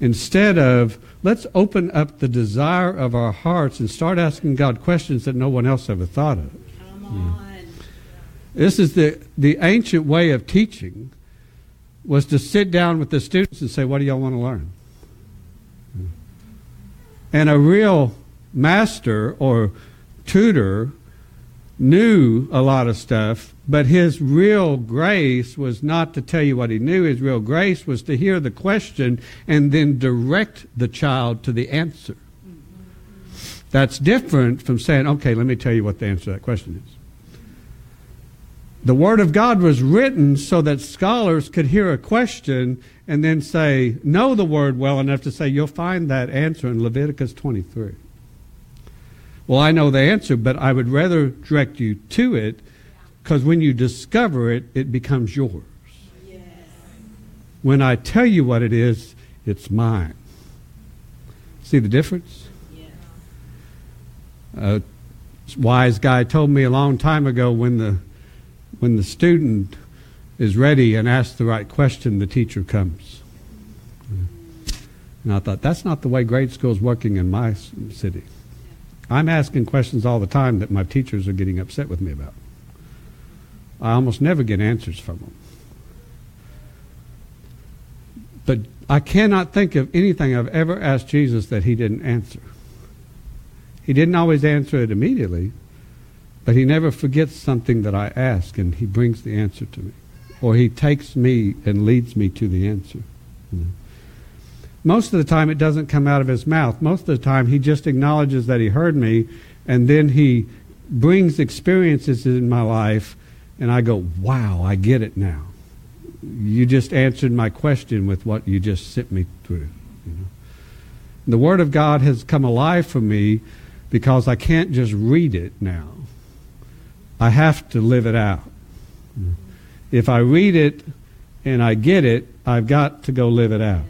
S2: instead of let's open up the desire of our hearts and start asking God questions that no one else ever thought of. Yeah. This is the, the ancient way of teaching was to sit down with the students and say, What do y'all want to learn? And a real master or tutor knew a lot of stuff, but his real grace was not to tell you what he knew. His real grace was to hear the question and then direct the child to the answer. That's different from saying, okay, let me tell you what the answer to that question is. The Word of God was written so that scholars could hear a question and then say, know the Word well enough to say, you'll find that answer in Leviticus 23. Well, I know the answer, but I would rather direct you to it because when you discover it, it becomes yours. Yes. When I tell you what it is, it's mine. See the difference? Yes. A wise guy told me a long time ago when the when the student is ready and asks the right question, the teacher comes. And I thought, that's not the way grade school is working in my city. I'm asking questions all the time that my teachers are getting upset with me about. I almost never get answers from them. But I cannot think of anything I've ever asked Jesus that he didn't answer. He didn't always answer it immediately, but he never forgets something that I ask and he brings the answer to me. Or he takes me and leads me to the answer. You know. Most of the time, it doesn't come out of his mouth. Most of the time, he just acknowledges that he heard me, and then he brings experiences in my life, and I go, wow, I get it now. You just answered my question with what you just sent me through. You know? The Word of God has come alive for me because I can't just read it now. I have to live it out. If I read it and I get it, I've got to go live it out.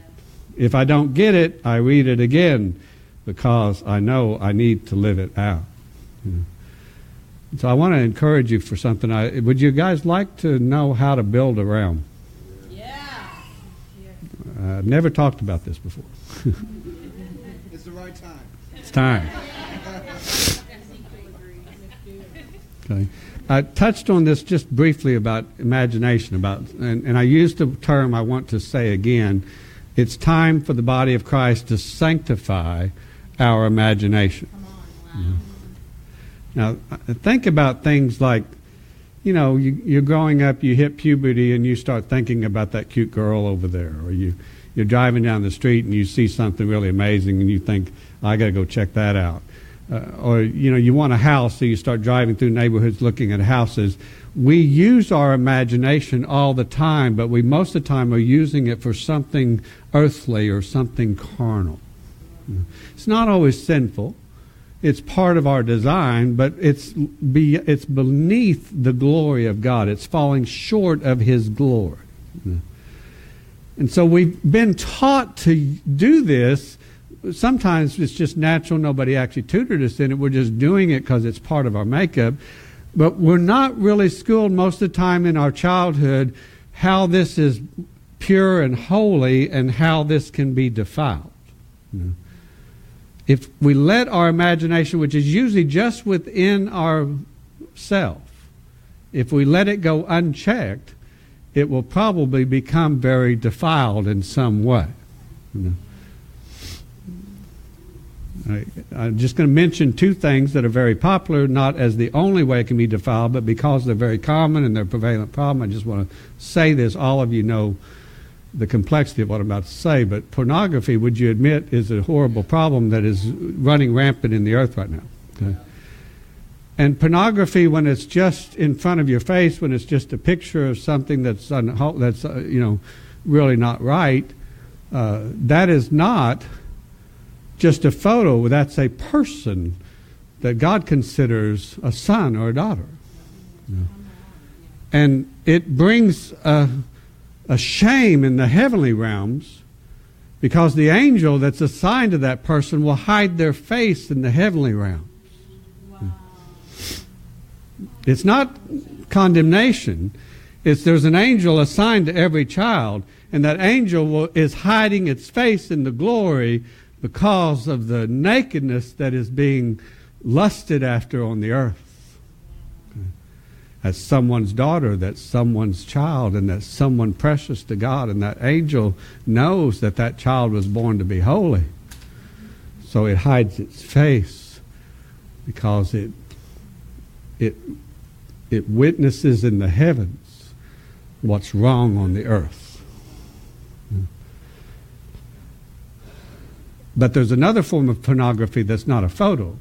S2: If I don't get it, I read it again because I know I need to live it out. You know. So I want to encourage you for something. I, would you guys like to know how to build a realm? Yeah. Uh, I've never talked about this before.
S1: it's the right time.
S2: It's time. Okay. I touched on this just briefly about imagination, about, and, and I used the term I want to say again. It's time for the body of Christ to sanctify our imagination. On, wow. Now, uh, think about things like, you know, you, you're growing up, you hit puberty, and you start thinking about that cute girl over there, or you, you're driving down the street and you see something really amazing, and you think, I got to go check that out. Uh, or you know, you want a house, so you start driving through neighborhoods looking at houses. We use our imagination all the time, but we most of the time are using it for something earthly or something carnal. It's not always sinful it's part of our design, but it's be, it's beneath the glory of God. It's falling short of His glory. And so we've been taught to do this. Sometimes it's just natural. Nobody actually tutored us in it. We're just doing it because it's part of our makeup. But we're not really schooled most of the time in our childhood how this is pure and holy and how this can be defiled. You know? if we let our imagination, which is usually just within our self, if we let it go unchecked, it will probably become very defiled in some way. You know? I, am just going to mention two things that are very popular, not as the only way it can be defiled, but because they're very common and they're a prevalent problem. I just want to say this. All of you know the complexity of what I'm about to say, but pornography, would you admit, is a horrible problem that is running rampant in the earth right now. Okay? And pornography, when it's just in front of your face, when it's just a picture of something that's that's uh, you know really not right, uh, that is not just a photo. That's a person that God considers a son or a daughter. Know? And it brings a a shame in the heavenly realms because the angel that's assigned to that person will hide their face in the heavenly realms. Wow. It's not condemnation. It's there's an angel assigned to every child, and that angel will, is hiding its face in the glory because of the nakedness that is being lusted after on the earth as someone's daughter, that's someone's child, and that's someone precious to God. And that angel knows that that child was born to be holy. So it hides its face because it, it, it witnesses in the heavens what's wrong on the earth. But there's another form of pornography that's not a photo.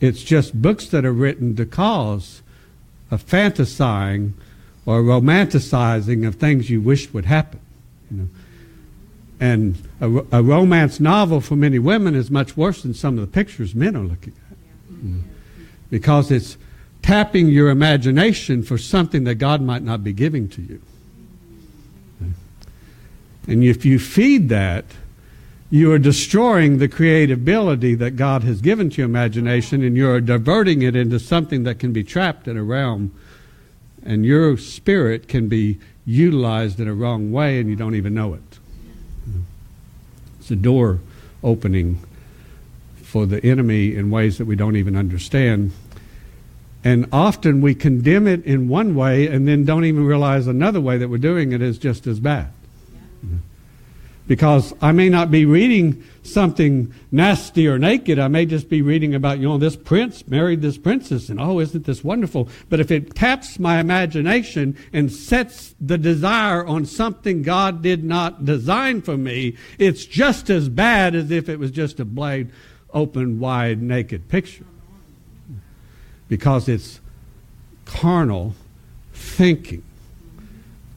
S2: It's just books that are written to cause a fantasizing or romanticizing of things you wish would happen. You know. And a, a, romance novel for many women is much worse than some of the pictures men are looking at. You know. Because it's tapping your imagination for something that God might not be giving to you. And if you feed that, you are destroying the creativity that God has given to your imagination and you're diverting it into something that can be trapped in a realm and your spirit can be utilized in a wrong way and you don't even know it. It's a door opening for the enemy in ways that we don't even understand. And often we condemn it in one way and then don't even realize another way that we're doing it is just as bad because I may not be reading something nasty or naked. I may just be reading about, you know, this prince married this princess and oh, isn't this wonderful? But if it taps my imagination and sets the desire on something God did not design for me, it's just as bad as if it was just a blade open, wide, naked picture. Because it's carnal thinking.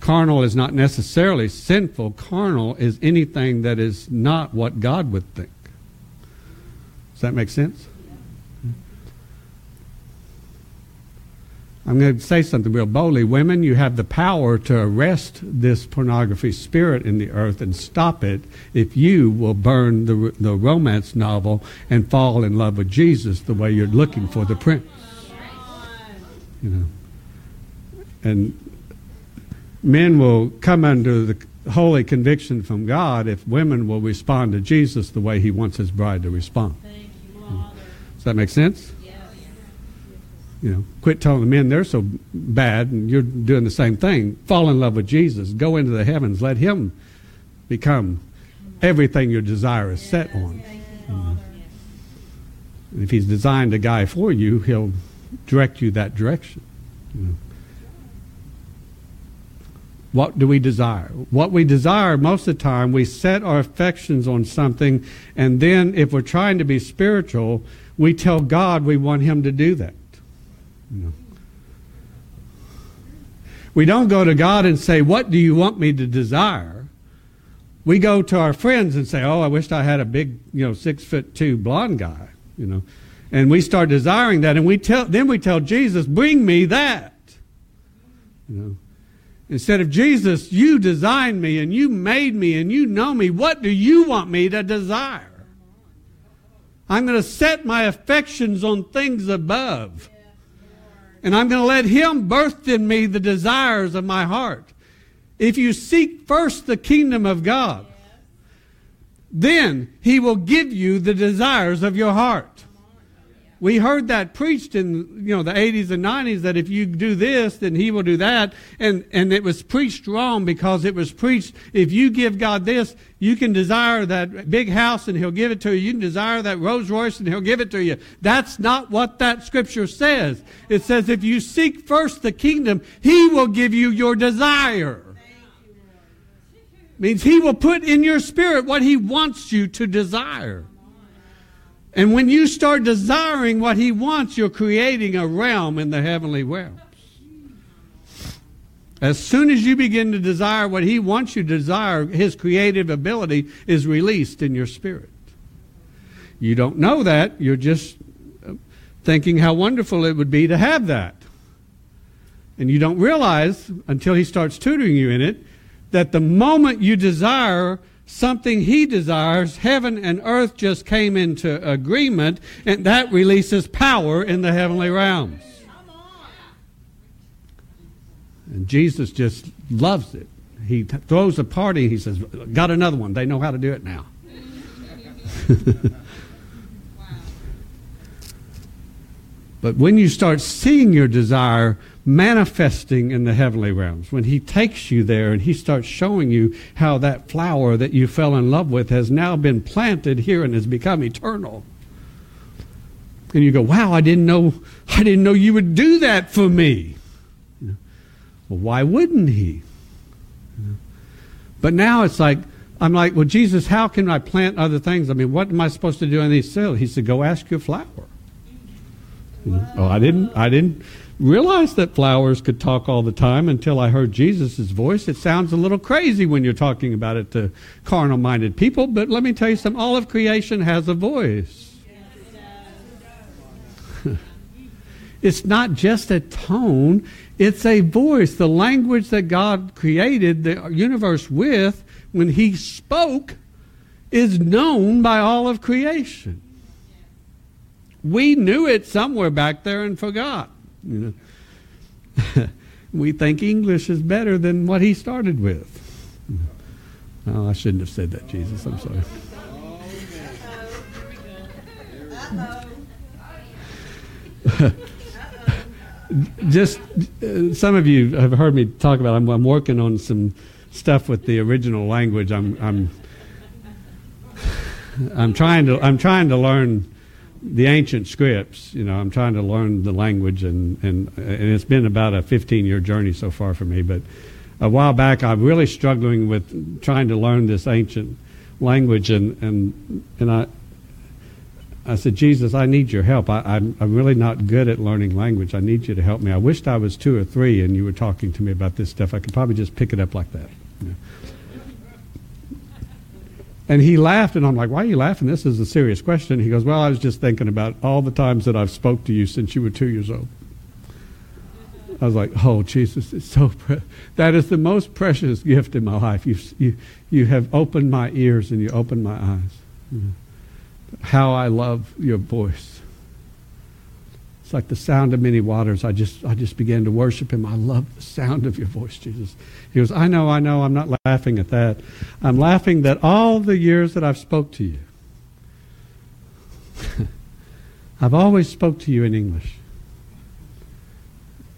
S2: Carnal is not necessarily sinful. Carnal is anything that is not what God would think. Does that make sense? I'm going to say something real boldly. Women, you have the power to arrest this pornography spirit in the earth and stop it if you will burn the, the romance novel and fall in love with Jesus the way you're looking for the prince. You know. And men will come under the holy conviction from God if women will respond to Jesus the way he wants his bride to respond. Mm. Does that make sense? You know, quit telling the men they're so bad and you're doing the same thing. Fall in love with Jesus. Go into the heavens. Let him become everything your desire is set on. Mm. And if he's designed a guy for you, he'll direct you that direction. You know. What do we desire? What we desire, most of the time, we set our affections on something, and then if we're trying to be spiritual, we tell God we want Him to do that. We don't go to God and say, What do you want me to desire? We go to our friends and say, Oh, I wish I had a big, you know, six foot two blonde guy, you know. And we start desiring that, and we tell then we tell Jesus, Bring me that. You know. Instead of Jesus, you designed me and you made me and you know me. What do you want me to desire? I'm going to set my affections on things above. And I'm going to let Him birth in me the desires of my heart. If you seek first the kingdom of God, then He will give you the desires of your heart. We heard that preached in you know the 80s and 90s that if you do this, then He will do that, and and it was preached wrong because it was preached if you give God this, you can desire that big house and He'll give it to you. You can desire that Rolls Royce and He'll give it to you. That's not what that Scripture says. It says if you seek first the kingdom, He will give you your desire. Means He will put in your spirit what He wants you to desire. And when you start desiring what He wants, you're creating a realm in the heavenly realms. As soon as you begin to desire what He wants you to desire, His creative ability is released in your spirit. You don't know that, you're just uh, thinking how wonderful it would be to have that. And you don't realize until He starts tutoring you in it that the moment you desire something he desires, heaven and earth just came into agreement, and that releases power in the heavenly realms. And Jesus just loves it. He throws a party, he says, Got another one. They know how to do it now. but when you start seeing your desire, manifesting in the heavenly realms. When He takes you there and He starts showing you how that flower that you fell in love with has now been planted here and has become eternal. And you go, wow, I didn't know, I didn't know you would do that for me. Well, why wouldn't He? But now it's like, I'm like, well, Jesus, how can I plant other things? I mean, what am I supposed to do in these soil? He said, go ask your flower. Oh, I didn't, I didn't, realized that flowers could talk all the time until I heard Jesus' voice. It sounds a little crazy when you're talking about it to carnal minded people, but let me tell you something all of creation has a voice. it's not just a tone, it's a voice. The language that God created the universe with when He spoke is known by all of creation. We knew it somewhere back there and forgot. You know, we think English is better than what he started with. Oh, I shouldn't have said that, Jesus. I'm sorry. Just uh, some of you have heard me talk about. I'm, I'm working on some stuff with the original language. I'm I'm I'm trying to I'm trying to learn the ancient scripts, you know, I'm trying to learn the language, and, and, and it's been about a 15 year journey so far for me. But a while back, I'm really struggling with trying to learn this ancient language, and, and, and I, I said, Jesus, I need your help. I, I'm, I'm really not good at learning language. I need you to help me. I wished I was two or three and you were talking to me about this stuff. I could probably just pick it up like that. You know. And he laughed, and I'm like, why are you laughing? This is a serious question. He goes, well, I was just thinking about all the times that I've spoke to you since you were two years old. I was like, oh, Jesus, it's so pre- that is the most precious gift in my life. You, you, you have opened my ears and you opened my eyes. How I love your voice. Like the sound of many waters. I just, I just began to worship him. I love the sound of your voice, Jesus. He goes, I know, I know. I'm not laughing at that. I'm laughing that all the years that I've spoke to you, I've always spoke to you in English.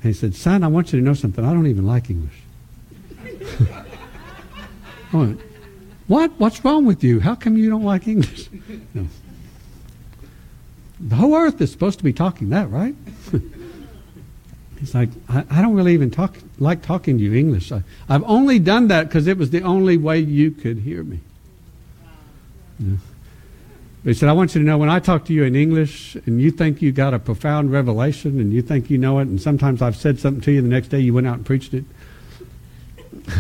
S2: And he said, Son, I want you to know something. I don't even like English. I went, What? What's wrong with you? How come you don't like English? No. The whole earth is supposed to be talking that, right? He's like, I, I, don't really even talk like talking to you English. I, have only done that because it was the only way you could hear me. Yeah. He said, I want you to know when I talk to you in English and you think you got a profound revelation and you think you know it, and sometimes I've said something to you the next day you went out and preached it.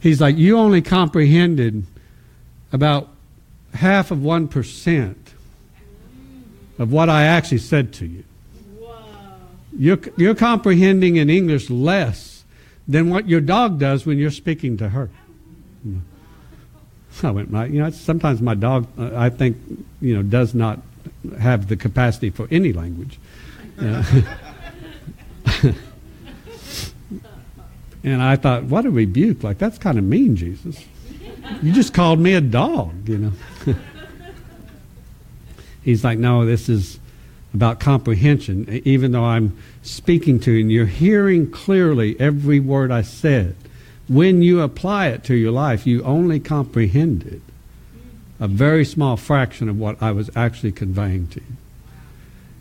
S2: He's like, you only comprehended about half of 1% of what I actually said to you. You're, you're comprehending in English less than what your dog does when you're speaking to her. I went, my, you know, sometimes my dog, uh, I think, you know, does not have the capacity for any language. Uh, and I thought, what a rebuke! Like that's kind of mean, Jesus. You just called me a dog, you know. He's like, no, this is about comprehension. Even though I'm speaking to you and you're hearing clearly every word I said, when you apply it to your life, you only comprehend it a very small fraction of what I was actually conveying to you.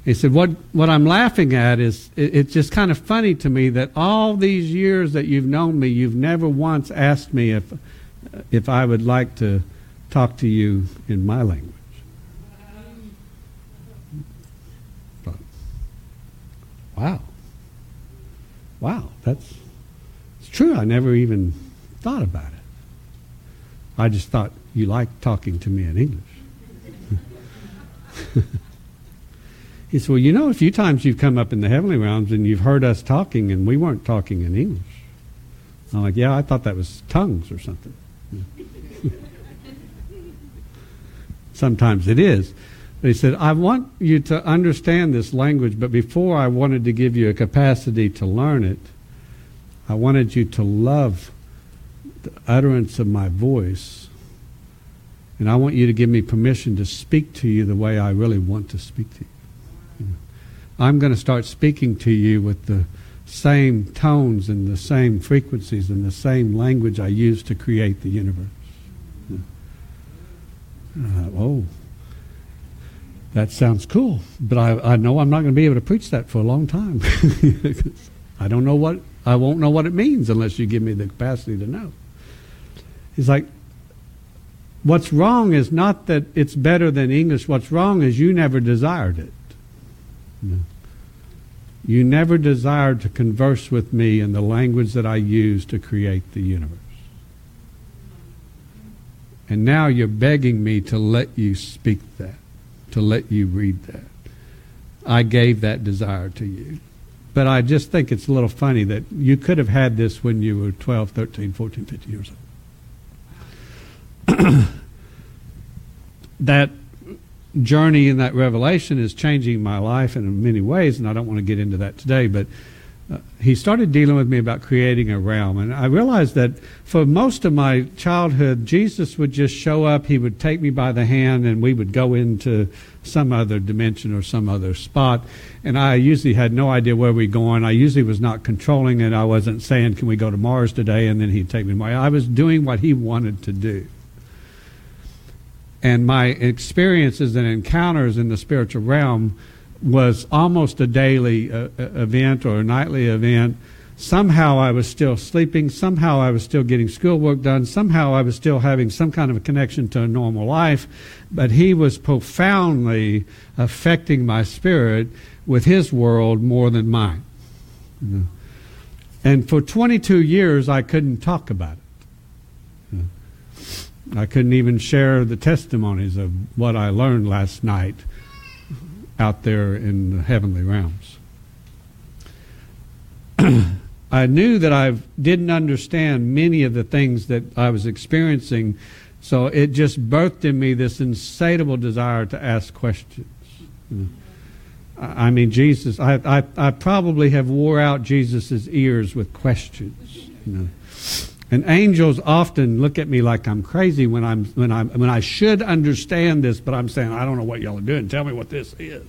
S2: He said, What, what I'm laughing at is it, it's just kind of funny to me that all these years that you've known me, you've never once asked me if, if I would like to talk to you in my language. But, wow. Wow, that's it's true. I never even thought about it. I just thought you liked talking to me in English. he said, Well, you know, a few times you've come up in the heavenly realms and you've heard us talking and we weren't talking in English. I'm like, Yeah, I thought that was tongues or something. Sometimes it is. He said, I want you to understand this language, but before I wanted to give you a capacity to learn it, I wanted you to love the utterance of my voice. And I want you to give me permission to speak to you the way I really want to speak to you. I'm going to start speaking to you with the same tones and the same frequencies and the same language I used to create the universe. Uh, oh, that sounds cool, but I, I know I'm not going to be able to preach that for a long time. I don't know what I won't know what it means unless you give me the capacity to know. He's like, what's wrong is not that it's better than English. What's wrong is you never desired it. You never desired to converse with me in the language that I use to create the universe. And now you're begging me to let you speak that, to let you read that. I gave that desire to you. But I just think it's a little funny that you could have had this when you were 12, 13, 14, 15 years old. that journey in that revelation is changing my life in many ways, and I don't want to get into that today, but he started dealing with me about creating a realm. And I realized that for most of my childhood, Jesus would just show up, he would take me by the hand, and we would go into some other dimension or some other spot. And I usually had no idea where we were going. I usually was not controlling it. I wasn't saying, Can we go to Mars today? And then he'd take me away. I was doing what he wanted to do. And my experiences and encounters in the spiritual realm was almost a daily uh, uh event or a nightly event. Somehow I was still sleeping. Somehow I was still getting schoolwork done. Somehow I was still having some kind of a connection to a normal life. But he was profoundly affecting my spirit with his world more than mine. And for 22 years, I couldn't talk about it. I couldn't even share the testimonies of what I learned last night out there in the heavenly realms. I knew that I didn't understand many of the things that I was experiencing, so it just birthed in me this insatiable desire to ask questions. I mean, Jesus, I, I, I probably have wore out Jesus' ears with questions. You know. And angels often look at me like I'm crazy when I'm when I'm when I should understand this, but I'm saying I don't know what y'all are doing. Tell me what this is.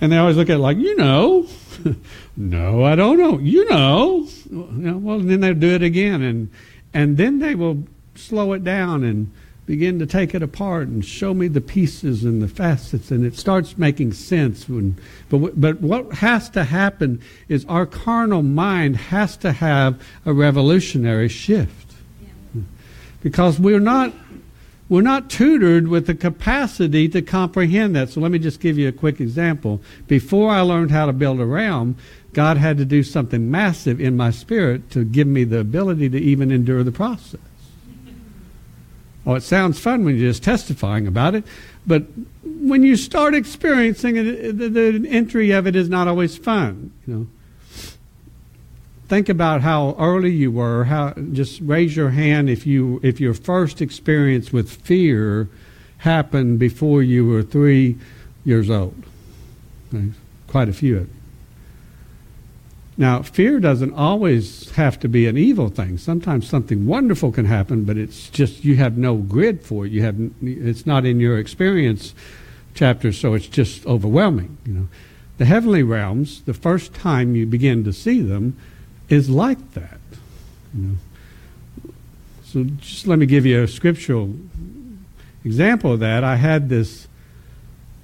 S2: And they always look at it like, you know, no, I don't know. You know, well, then they'll do it again, and and then they will slow it down and begin to take it apart and show me the pieces and the facets, and it starts making sense. When, but, but what has to happen is our carnal mind has to have a revolutionary shift. Yeah. Because we're not, we're not tutored with the capacity to comprehend that. So let me just give you a quick example. Before I learned how to build a realm, God had to do something massive in my spirit to give me the ability to even endure the process. Oh, it sounds fun when you're just testifying about it, but when you start experiencing it, the, the entry of it is not always fun. You know, think about how early you were. How just raise your hand if you if your first experience with fear happened before you were three years old. Okay. Quite a few of you. Now, fear doesn't always have to be an evil thing. Sometimes something wonderful can happen, but it's just you have no grid for it. You have it's not in your experience chapter, so it's just overwhelming. You know, the heavenly realms. The first time you begin to see them is like that. You know, so just let me give you a scriptural example of that. I had this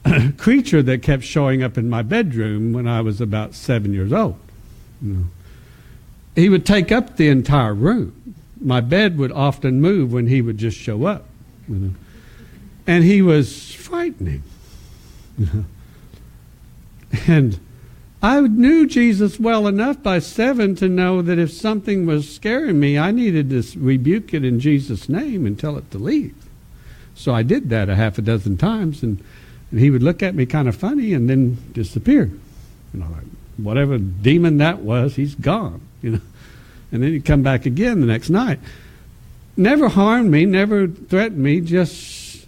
S2: creature that kept showing up in my bedroom when I was about seven years old. Know. He would take up the entire room. My bed would often move when he would just show up. You know. And he was frightening. And I knew Jesus well enough by seven to know that if something was scaring me, I needed to rebuke it in Jesus' name and tell it to leave. So I did that a half a dozen times, and, and he would look at me kind of funny and then disappear. And I'm like, whatever demon that was, he's gone, you know. And then he'd come back again the next night. Never harmed me, never threatened me, just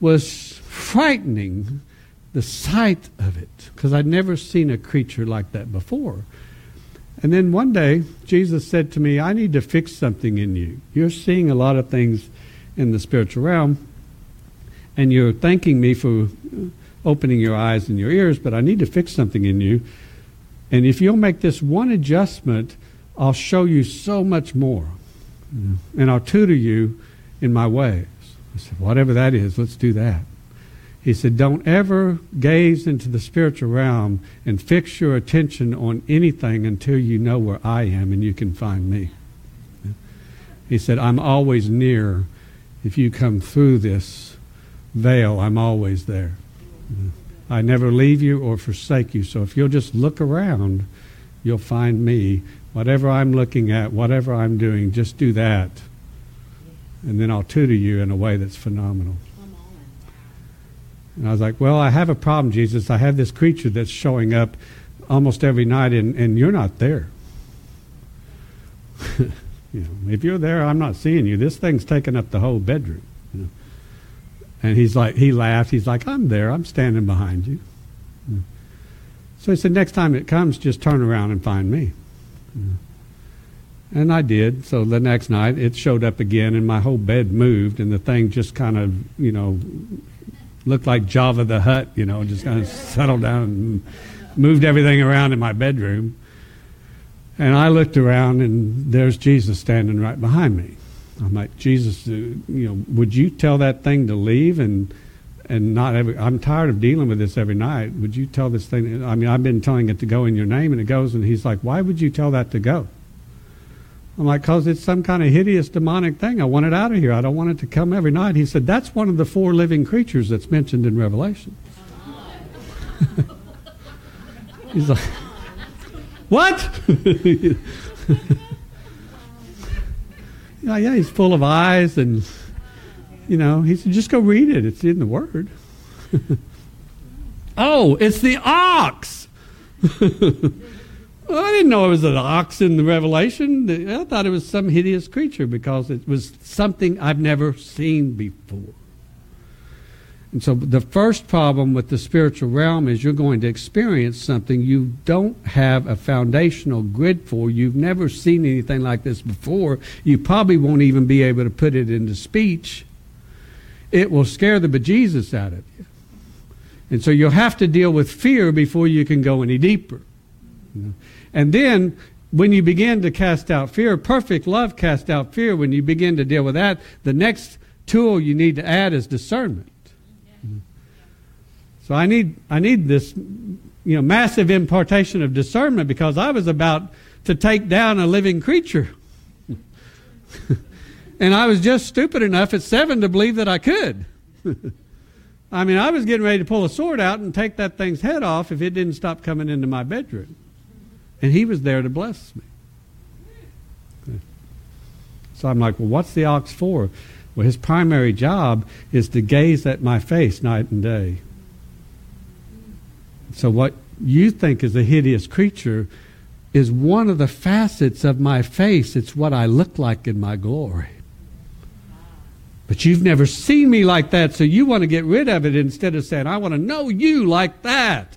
S2: was frightening the sight of it because I'd never seen a creature like that before. And then one day, Jesus said to me, I need to fix something in you. You're seeing a lot of things in the spiritual realm, and you're thanking me for opening your eyes and your ears, but I need to fix something in you. And if you'll make this one adjustment, I'll show you so much more. And I'll tutor you in my ways. I said, whatever that is, let's do that. He said, don't ever gaze into the spiritual realm and fix your attention on anything until you know where I am and you can find me. He said, I'm always near. If you come through this veil, I'm always there. I never leave you or forsake you. So if you'll just look around, you'll find me. Whatever I'm looking at, whatever I'm doing, just do that. And then I'll tutor you in a way that's phenomenal. And I was like, Well, I have a problem, Jesus. I have this creature that's showing up almost every night, and, and you're not there. you know, if you're there, I'm not seeing you. This thing's taking up the whole bedroom. And he's like, he laughed. He's like, I'm there. I'm standing behind you. So he said, next time it comes, just turn around and find me. And I did. So the next night, it showed up again, and my whole bed moved, and the thing just kind of, you know, looked like Jabba the Hutt, you know, just kind of settled down and moved everything around in my bedroom. And I looked around, and there's Jesus standing right behind me. I'm like, Jesus, uh, you know, would you tell that thing to leave and and not ever? I'm tired of dealing with this every night. Would you tell this thing? I mean, I've been telling it to go in your name, and it goes. And he's like, why would you tell that to go? I'm like, because it's some kind of hideous demonic thing. I want it out of here. I don't want it to come every night. He said, that's one of the four living creatures that's mentioned in Revelation. he's like, what? yeah, yeah, he's full of eyes, and you know, he said, just go read it. It's in the Word. oh, it's the ox. Well, I didn't know it was an ox in the Revelation. I thought it was some hideous creature because it was something I've never seen before. And so the first problem with the spiritual realm is you're going to experience something you don't have a foundational grid for. You've never seen anything like this before. You probably won't even be able to put it into speech. It will scare the bejesus out of you. And so you'll have to deal with fear before you can go any deeper. And then when you begin to cast out fear, perfect love casts out fear. When you begin to deal with that, the next tool you need to add is discernment. So I need I need this you know massive impartation of discernment because I was about to take down a living creature. and I was just stupid enough at 7 to believe that I could. I mean, I was getting ready to pull a sword out and take that thing's head off if it didn't stop coming into my bedroom. And he was there to bless me. So I'm like, well, what's the ox for? Well, his primary job is to gaze at my face night and day. So, what you think is a hideous creature is one of the facets of my face. It's what I look like in my glory. But you've never seen me like that, so you want to get rid of it instead of saying, I want to know you like that.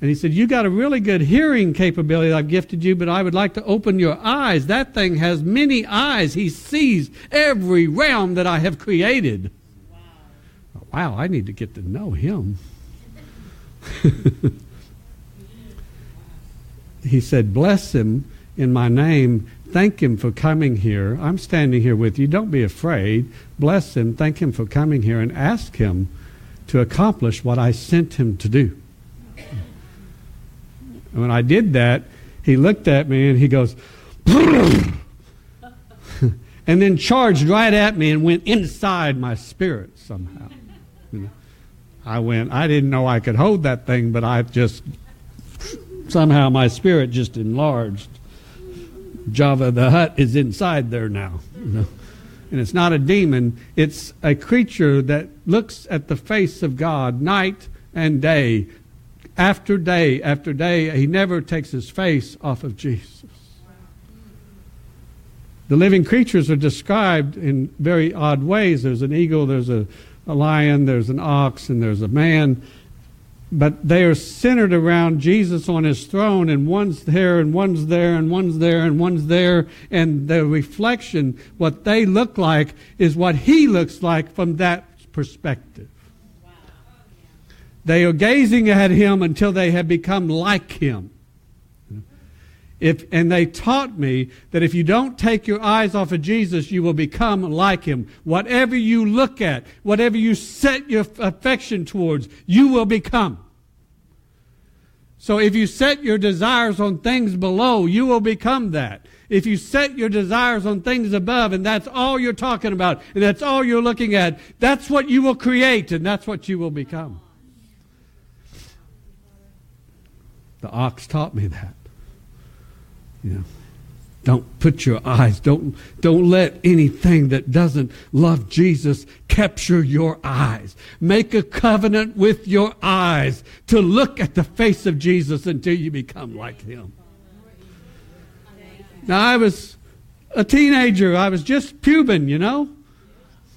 S2: And he said, You got a really good hearing capability I've gifted you, but I would like to open your eyes. That thing has many eyes. He sees every realm that I have created. Wow, wow I need to get to know him. he said, Bless him in my name. Thank him for coming here. I'm standing here with you. Don't be afraid. Bless him. Thank him for coming here and ask him to accomplish what I sent him to do. And when I did that, he looked at me and he goes, and then charged right at me and went inside my spirit somehow. You know, I went, I didn't know I could hold that thing, but I just, somehow my spirit just enlarged. Jabba the Hutt is inside there now. And it's not a demon, it's a creature that looks at the face of God night and day, after day after day, he never takes his face off of Jesus. The living creatures are described in very odd ways. There's an eagle, there's a, a lion, there's an ox, and there's a man. But they are centered around Jesus on his throne, and one's there, and one's there, and one's there, and one's there. And the reflection, what they look like, is what he looks like from that perspective. They are gazing at him until they have become like him. If, and they taught me that if you don't take your eyes off of Jesus, you will become like him. Whatever you look at, whatever you set your affection towards, you will become. So if you set your desires on things below, you will become that. If you set your desires on things above and that's all you're talking about and that's all you're looking at, that's what you will create and that's what you will become. The ox taught me that. You know, don't put your eyes, don't, don't let anything that doesn't love Jesus capture your eyes. Make a covenant with your eyes to look at the face of Jesus until you become like him. Now, I was a teenager. I was just pubing, you know.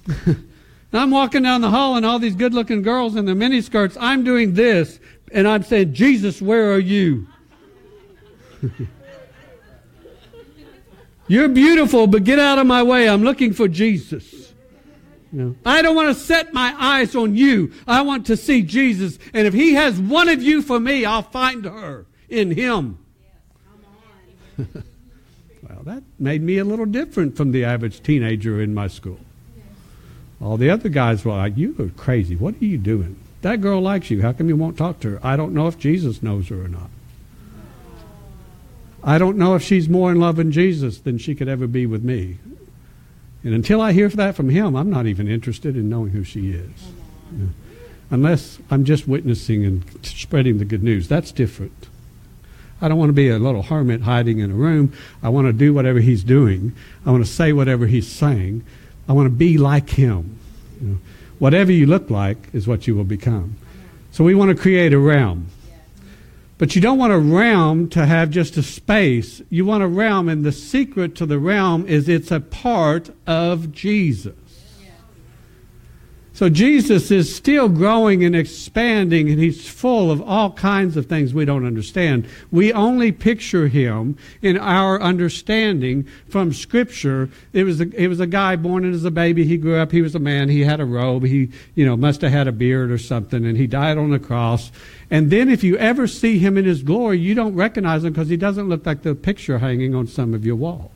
S2: I'm walking down the hall and all these good looking girls in their miniskirts. I'm doing this and I'm saying, Jesus, where are you? You're beautiful, but get out of my way. I'm looking for Jesus. I don't want to set my eyes on you. I want to see Jesus. And if he has one of you for me, I'll find her in him. well, that made me a little different from the average teenager in my school. All the other guys were like, You are crazy. What are you doing? That girl likes you. How come you won't talk to her? I don't know if Jesus knows her or not. I don't know if she's more in love with Jesus than she could ever be with me. And until I hear that from him, I'm not even interested in knowing who she is. Unless I'm just witnessing and spreading the good news. That's different. I don't want to be a little hermit hiding in a room. I want to do whatever he's doing. I want to say whatever he's saying. I want to be like him. You know. Whatever you look like is what you will become. So we want to create a realm. But you don't want a realm to have just a space. You want a realm, and the secret to the realm is it's a part of Jesus. So Jesus is still growing and expanding, and he's full of all kinds of things we don't understand. We only picture him in our understanding from Scripture. It was a, it was a guy born as a baby. He grew up. He was a man. He had a robe. He you know must have had a beard or something, and he died on the cross. And then if you ever see him in his glory, you don't recognize him because he doesn't look like the picture hanging on some of your walls.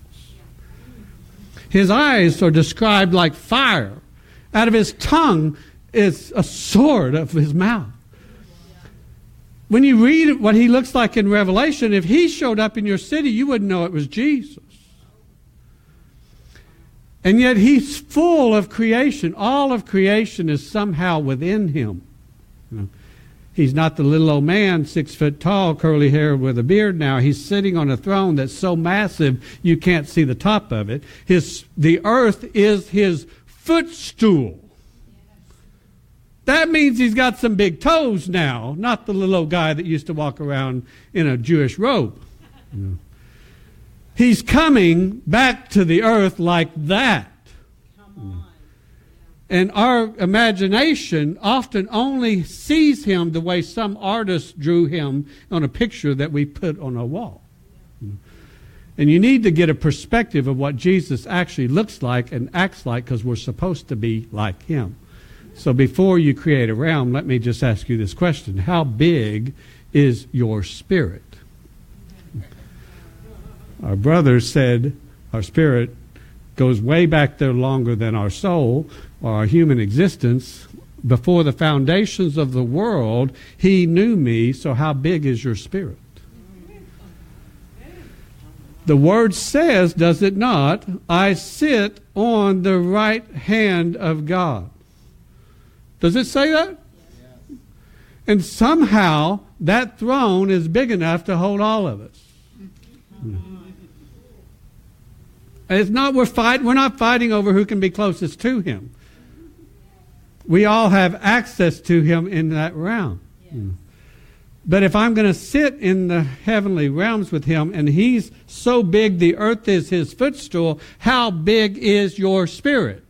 S2: His eyes are described like fire. Out of his tongue is a sword of his mouth. When you read what he looks like in Revelation, if he showed up in your city, you wouldn't know it was Jesus. And yet he's full of creation. All of creation is somehow within him. You know, he's not the little old man, six foot tall, curly hair with a beard now. He's sitting on a throne that's so massive you can't see the top of it. His, the earth is his footstool. That means he's got some big toes now, not the little old guy that used to walk around in a Jewish robe. He's coming back to the earth like that. And our imagination often only sees him the way some artist drew him on a picture that we put on a wall. And you need to get a perspective of what Jesus actually looks like and acts like because we're supposed to be like him. So before you create a realm, let me just ask you this question How big is your spirit? Our brother said our spirit goes way back there longer than our soul or our human existence. Before the foundations of the world, he knew me, so how big is your spirit? The word says, does it not? I sit on the right hand of God. Does it say that? And somehow that throne is big enough to hold all of us. It's not we're fight we're not fighting over who can be closest to him. We all have access to him in that realm. But if I'm going to sit in the heavenly realms with him and he's so big the earth is his footstool, how big is your spirit?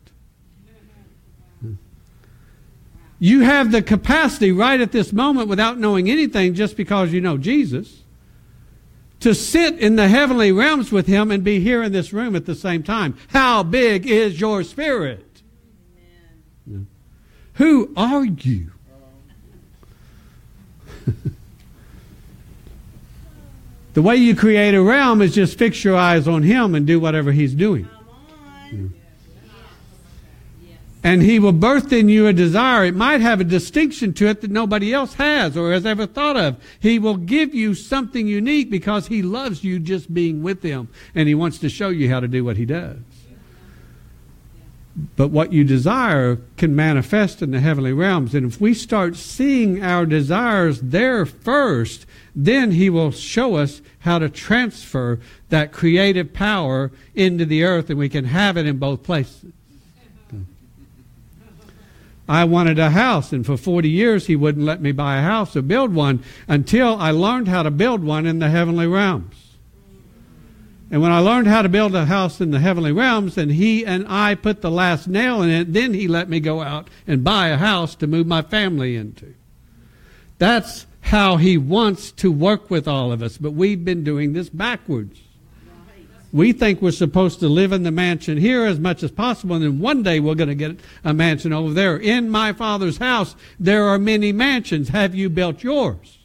S2: You have the capacity right at this moment without knowing anything just because you know Jesus to sit in the heavenly realms with him and be here in this room at the same time. How big is your spirit? Who are you? The way you create a realm is just fix your eyes on Him and do whatever He's doing. And He will birth in you a desire. It might have a distinction to it that nobody else has or has ever thought of. He will give you something unique because He loves you just being with Him and He wants to show you how to do what He does. But what you desire can manifest in the heavenly realms. And if we start seeing our desires there first, then He will show us how to transfer that creative power into the earth, and we can have it in both places. I wanted a house, and for 40 years He wouldn't let me buy a house or build one until I learned how to build one in the heavenly realms. And when I learned how to build a house in the heavenly realms, and he and I put the last nail in it, then he let me go out and buy a house to move my family into. That's how he wants to work with all of us, but we've been doing this backwards. We think we're supposed to live in the mansion here as much as possible, and then one day we're going to get a mansion over there. In my father's house, there are many mansions. Have you built yours?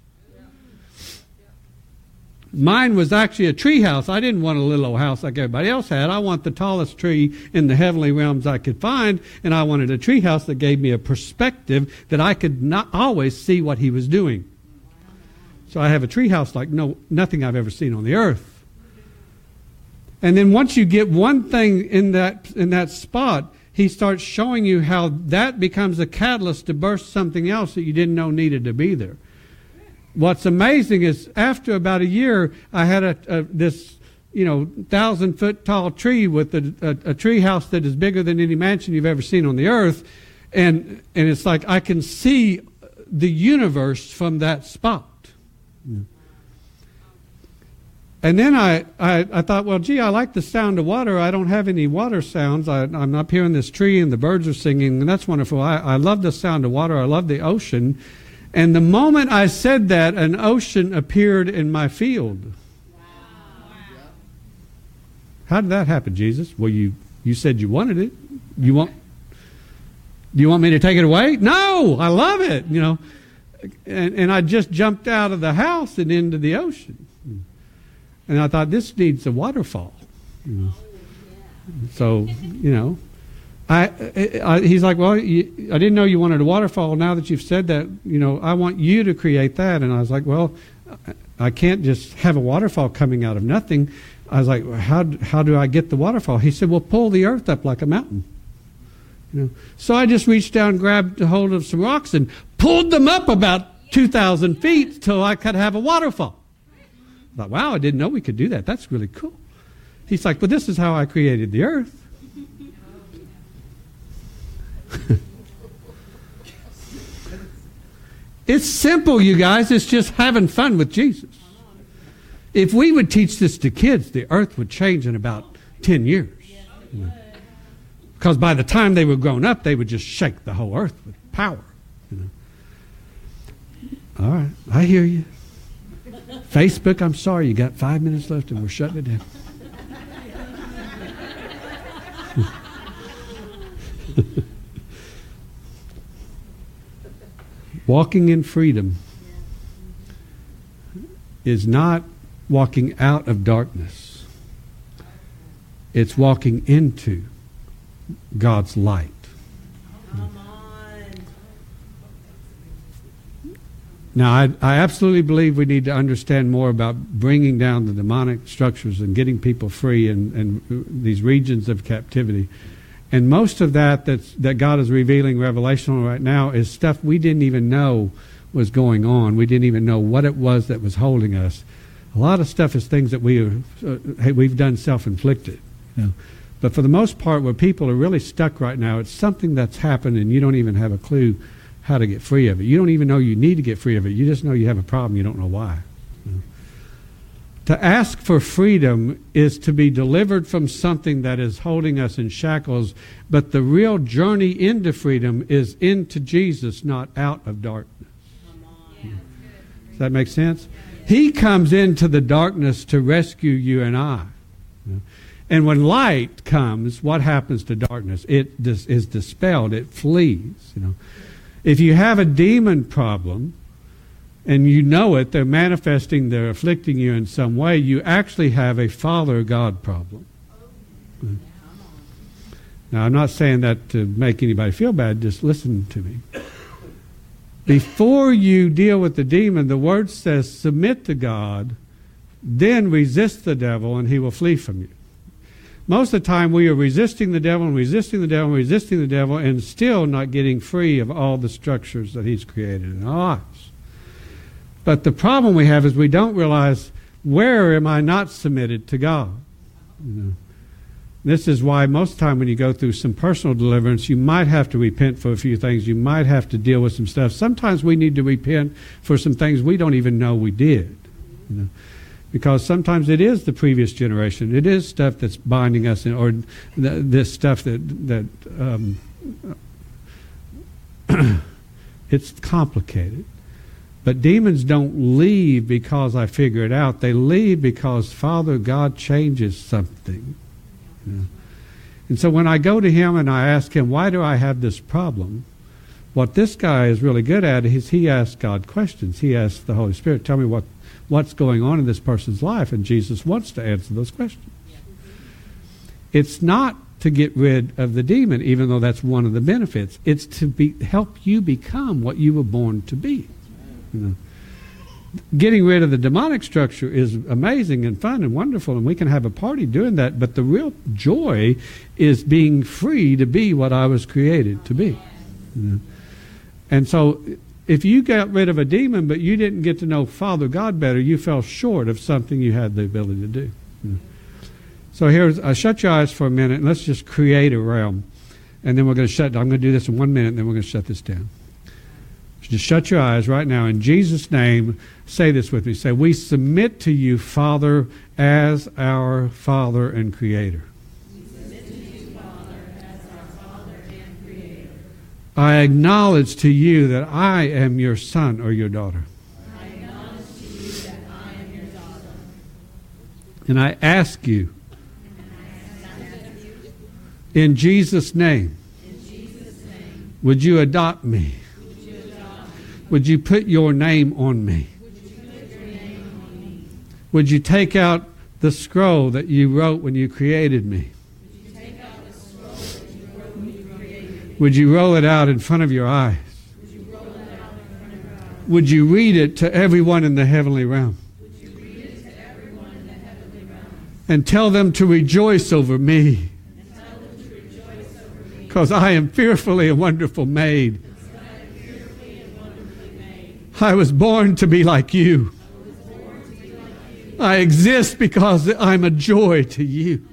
S2: Mine was actually a tree house. I didn't want a little old house like everybody else had. I want the tallest tree in the heavenly realms I could find, and I wanted a tree house that gave me a perspective that I could not always see what he was doing. So I have a tree house like no nothing I've ever seen on the earth. And then once you get one thing in that in that spot, he starts showing you how that becomes a catalyst to burst something else that you didn't know needed to be there what's amazing is after about a year, I had a, a this you know thousand foot tall tree with a, a, a tree house that is bigger than any mansion you've ever seen on the earth, and and it's like I can see the universe from that spot. And then I, I, I, thought, well, gee, I like the sound of water. I don't have any water sounds. I, am up here in this tree and the birds are singing, and that's wonderful. I, I love the sound of water. I love the ocean. And the moment I said that, an ocean appeared in my field. Wow. How did that happen, Jesus? Well, you, you said you wanted it. You want, do you want me to take it away? No, I love it, you know. And, and I just jumped out of the house and into the ocean. And I thought, this needs a waterfall. You know. Oh, so, you know, I, I, he's like, well, you, I didn't know you wanted a waterfall. Now that you've said that, you know, I want you to create that. And I was like, well, I can't just have a waterfall coming out of nothing. I was like, how, how do I get the waterfall? He said, well, pull the earth up like a mountain. You know, so I just reached down, grabbed a hold of some rocks, and pulled them up about 2,000 feet till I could have a waterfall. I thought, wow, I didn't know we could do that. That's really cool. He's like, well, this is how I created the earth. it's simple, you guys. It's just having fun with Jesus. If we would teach this to kids, the earth would change in about 10 years. You know? Because by the time they were grown up, they would just shake the whole earth with power. You know? All right, I hear you. Facebook, I'm sorry, you got five minutes left and we're shutting it down. walking in freedom is not walking out of darkness, it's walking into God's light. Now, I, I, absolutely believe we need to understand more about bringing down the demonic structures and getting people free in, in these regions of captivity. And most of that that's, that God is revealing revelation right now is stuff we didn't even know was going on. We didn't even know what it was that was holding us. A lot of stuff is things that we uh, we've done self-inflicted. You know? But for the most part, where people are really stuck right now, it's something that's happened and you don't even have a clue how to get free of it. You don't even know you need to get free of it. You just know you have a problem. You don't know why. To ask for freedom is to be delivered from something that is holding us in shackles, but the real journey into freedom is into Jesus, not out of darkness. Does that make sense? He comes into the darkness to rescue you and I. And when light comes, what happens to darkness? It is dispelled. It flees. You know, if you have a demon problem and you know it, they're manifesting, they're afflicting you in some way, you actually have a Father God problem. Now, I'm not saying that to make anybody feel bad, just listen to me. Before you deal with the demon, the word says submit to God, then resist the devil, and he will flee from you. Most of the time, we are resisting the devil and resisting the devil and resisting the devil and still not getting free of all the structures that he's created in our lives. But the problem we have is we don't realize where am I not submitted to God? You know? This is why most time when you go through some personal deliverance, you might have to repent for a few things. You might have to deal with some stuff. Sometimes we need to repent for some things we don't even know we did. You know? because sometimes it is the previous generation. It is stuff that's binding us, in, or this stuff that that um, it's complicated. But demons don't leave because I figure it out. They leave because Father God changes something. You know? And so when I go to him and I ask him, why do I have this problem? What this guy is really good at is he asks God questions. He asks the Holy Spirit, tell me what what's going on in this person's life, and Jesus wants to answer those questions. It's not to get rid of the demon, even though that's one of the benefits. It's to be, help you become what you were born to be. You know. Getting rid of the demonic structure is amazing and fun and wonderful, and we can have a party doing that. But the real joy is being free to be what I was created to be. And so if you got rid of a demon but you didn't get to know Father God better, you fell short of something you had the ability to do. So here's, uh, shut your eyes for a minute and let's just create a realm. And then we're going to shut, I'm going to do this in one minute and then we're going to shut this down. Just shut your eyes right now. In Jesus' name, say this with me. Say, We submit to you, Father, as our Father and Creator. We submit to you, Father, as our Father and Creator. I acknowledge to you that I am your son or your daughter.
S3: I acknowledge to you that I am your daughter.
S2: And I ask you, in Jesus' name,
S3: In Jesus' name,
S2: would you adopt me?
S3: would you adopt me?
S2: Would you put your name on me?
S3: Would you
S2: take out the scroll that you wrote when you created me?
S3: Would you
S2: roll it out in front of your eyes?
S3: Would you
S2: read it to everyone in the heavenly realm? And tell them to rejoice over me, because I am fearfully and wonderful made.
S3: because I am fearfully and wonderfully made.
S2: I was born to be like you.
S3: I
S2: exist because I'm a joy to you.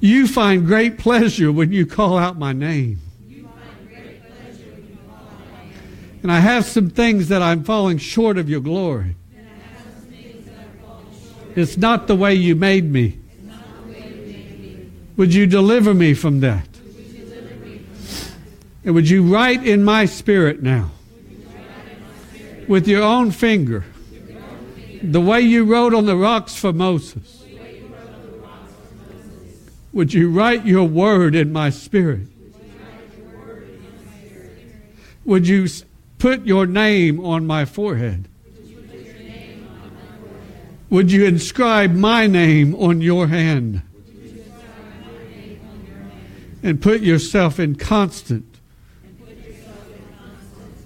S3: You.
S2: Find great pleasure when you call out my name. And I have some things that I'm falling short of your glory. It's not the way you made me. Would you deliver me from that?
S3: Would you deliver me from that?
S2: And would you write in my spirit now, with your own finger, the way you wrote on the rocks for Moses? Would you write your word in my spirit? Would you put your name on my forehead? Would you inscribe my name on your hand? And put yourself in constant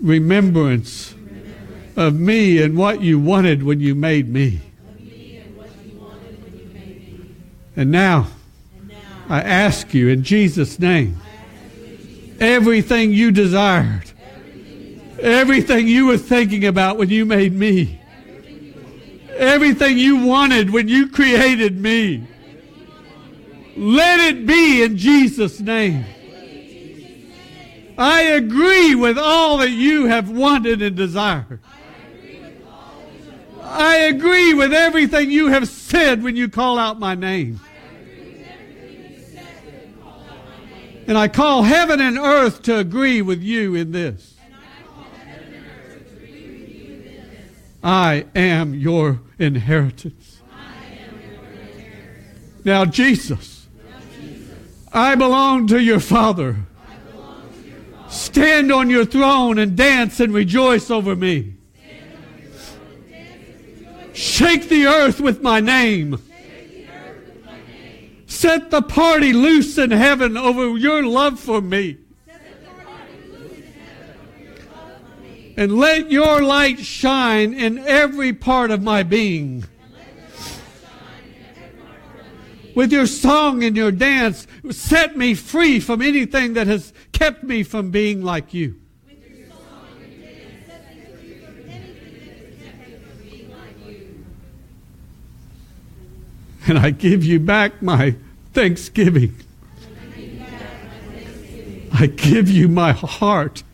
S2: remembrance of me and what you wanted when you made me. And now, I ask you in Jesus' name, everything you desired, everything you were thinking about when you made me, everything you wanted when you created me, let it be in Jesus' name. I agree with all that you have wanted and desired. I agree with everything you have said when you call out my name. And I call heaven and earth to agree with you in this. I am your inheritance. Now, Jesus, I belong to your Father. Stand on your throne and dance and rejoice over me. Shake the earth with my name. Set the party loose in heaven over your love for me. And let your light shine in every part of my being. With your song and your dance, set me free from anything that has kept me from being like you. And I give you back my thanksgiving. I give you my heart.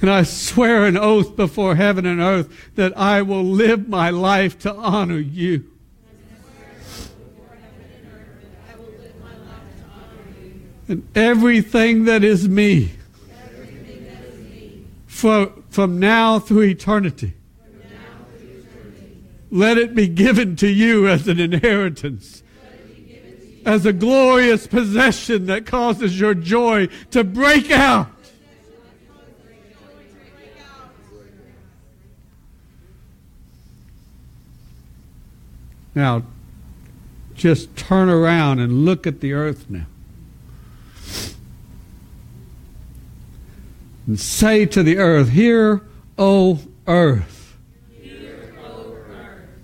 S2: And I swear an oath before heaven and earth that I will live my life to honor you. And everything that is me, from, from now through eternity, let it be given to you as an inheritance, as a glorious possession that causes your joy to break out. Now, just turn around and look at the earth now. And say to the earth, Hear, O earth.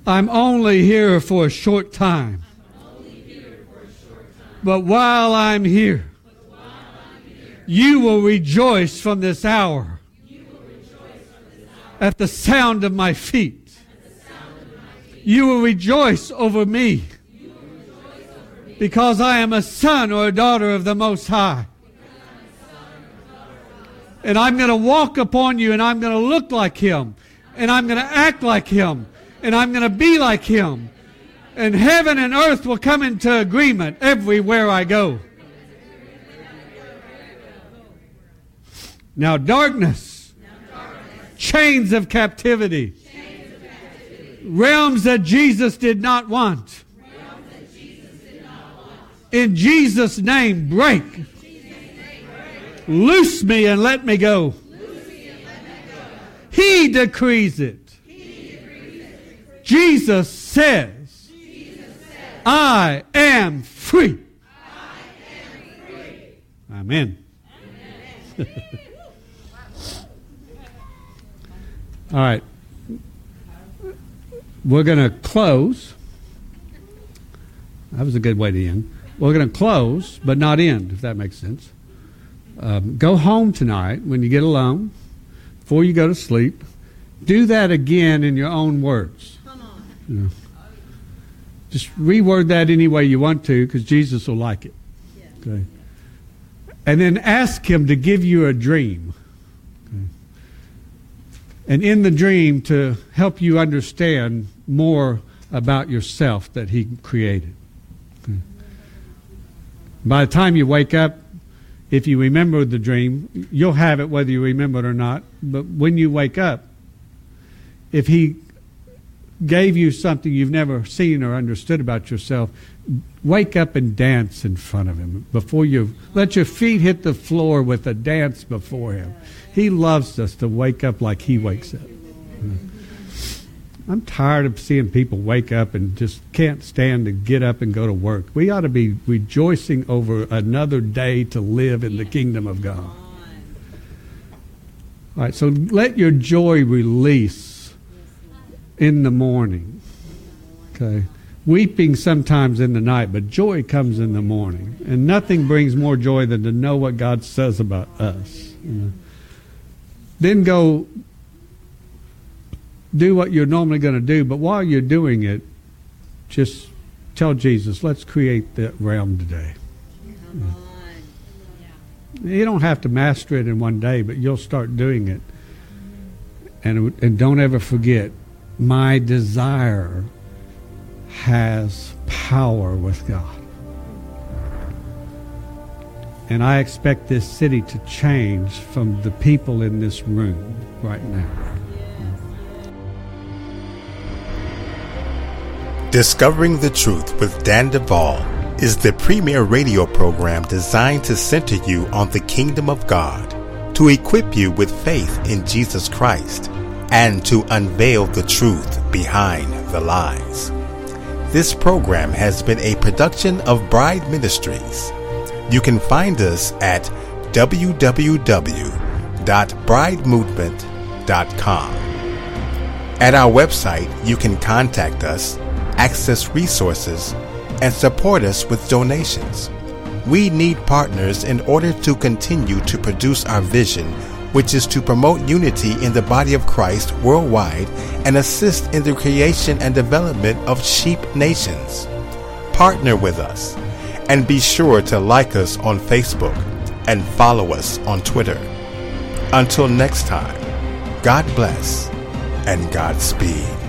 S2: I'm only here for a short time. But while I'm here, you will rejoice from this hour at the sound of my feet. You will rejoice over me because I am a son or a daughter of the Most High. And I'm going to walk upon you and I'm going to look like him. And I'm going to act like him. And I'm going to be like him. And heaven and earth will come into agreement everywhere I go. Now, darkness, chains of captivity, realms that Jesus did not want. In Jesus' name, break. Loose me and let me go. He decrees it. Jesus says, I am free. Amen. All right. We're going to close. That was a good way to end. We're going to close, but not end, if that makes sense. Um, go home tonight when you get alone, before you go to sleep. Do that again in your own words.
S3: Come on.
S2: You know. Just reword that any way you want to, because Jesus will like it. Okay. And then ask Him to give you a dream. Okay. And in the dream, to help you understand more about yourself that He created. Okay. By the time you wake up, if you remember the dream, you'll have it whether you remember it or not. But when you wake up, if He gave you something you've never seen or understood about yourself, wake up and dance in front of him before you let your feet hit the floor with a dance before him. He loves us to wake up like he wakes up. I'm tired of seeing people wake up and just can't stand to get up and go to work. We ought to be rejoicing over another day to live in the kingdom of God. All right, so let your joy release in the morning. Okay. Weeping sometimes in the night, but joy comes in the morning. And nothing brings more joy than to know what God says about us. you know. Then go do what you're normally going to do, but while you're doing it, just tell Jesus, let's create that realm today.
S3: On.
S2: You don't have to master it in one day, but you'll start doing it. And, and don't ever forget, my desire has power with God. And I expect this city to change from the people in this room right now.
S4: Discovering the Truth with Dan Duval is the premier radio program designed to center you on the kingdom of God, to equip you with faith in Jesus Christ, and to unveil the truth behind the lies. This program has been a production of Bride Ministries. You can find us at www.bridemovement.com. At our website, you can contact us, access resources, and support us with donations. We need partners in order to continue to produce our vision, which is to promote unity in the body of Christ worldwide and assist in the creation and development of sheep nations. Partner with us and be sure to like us on Facebook and follow us on Twitter. Until next time, God bless and Godspeed.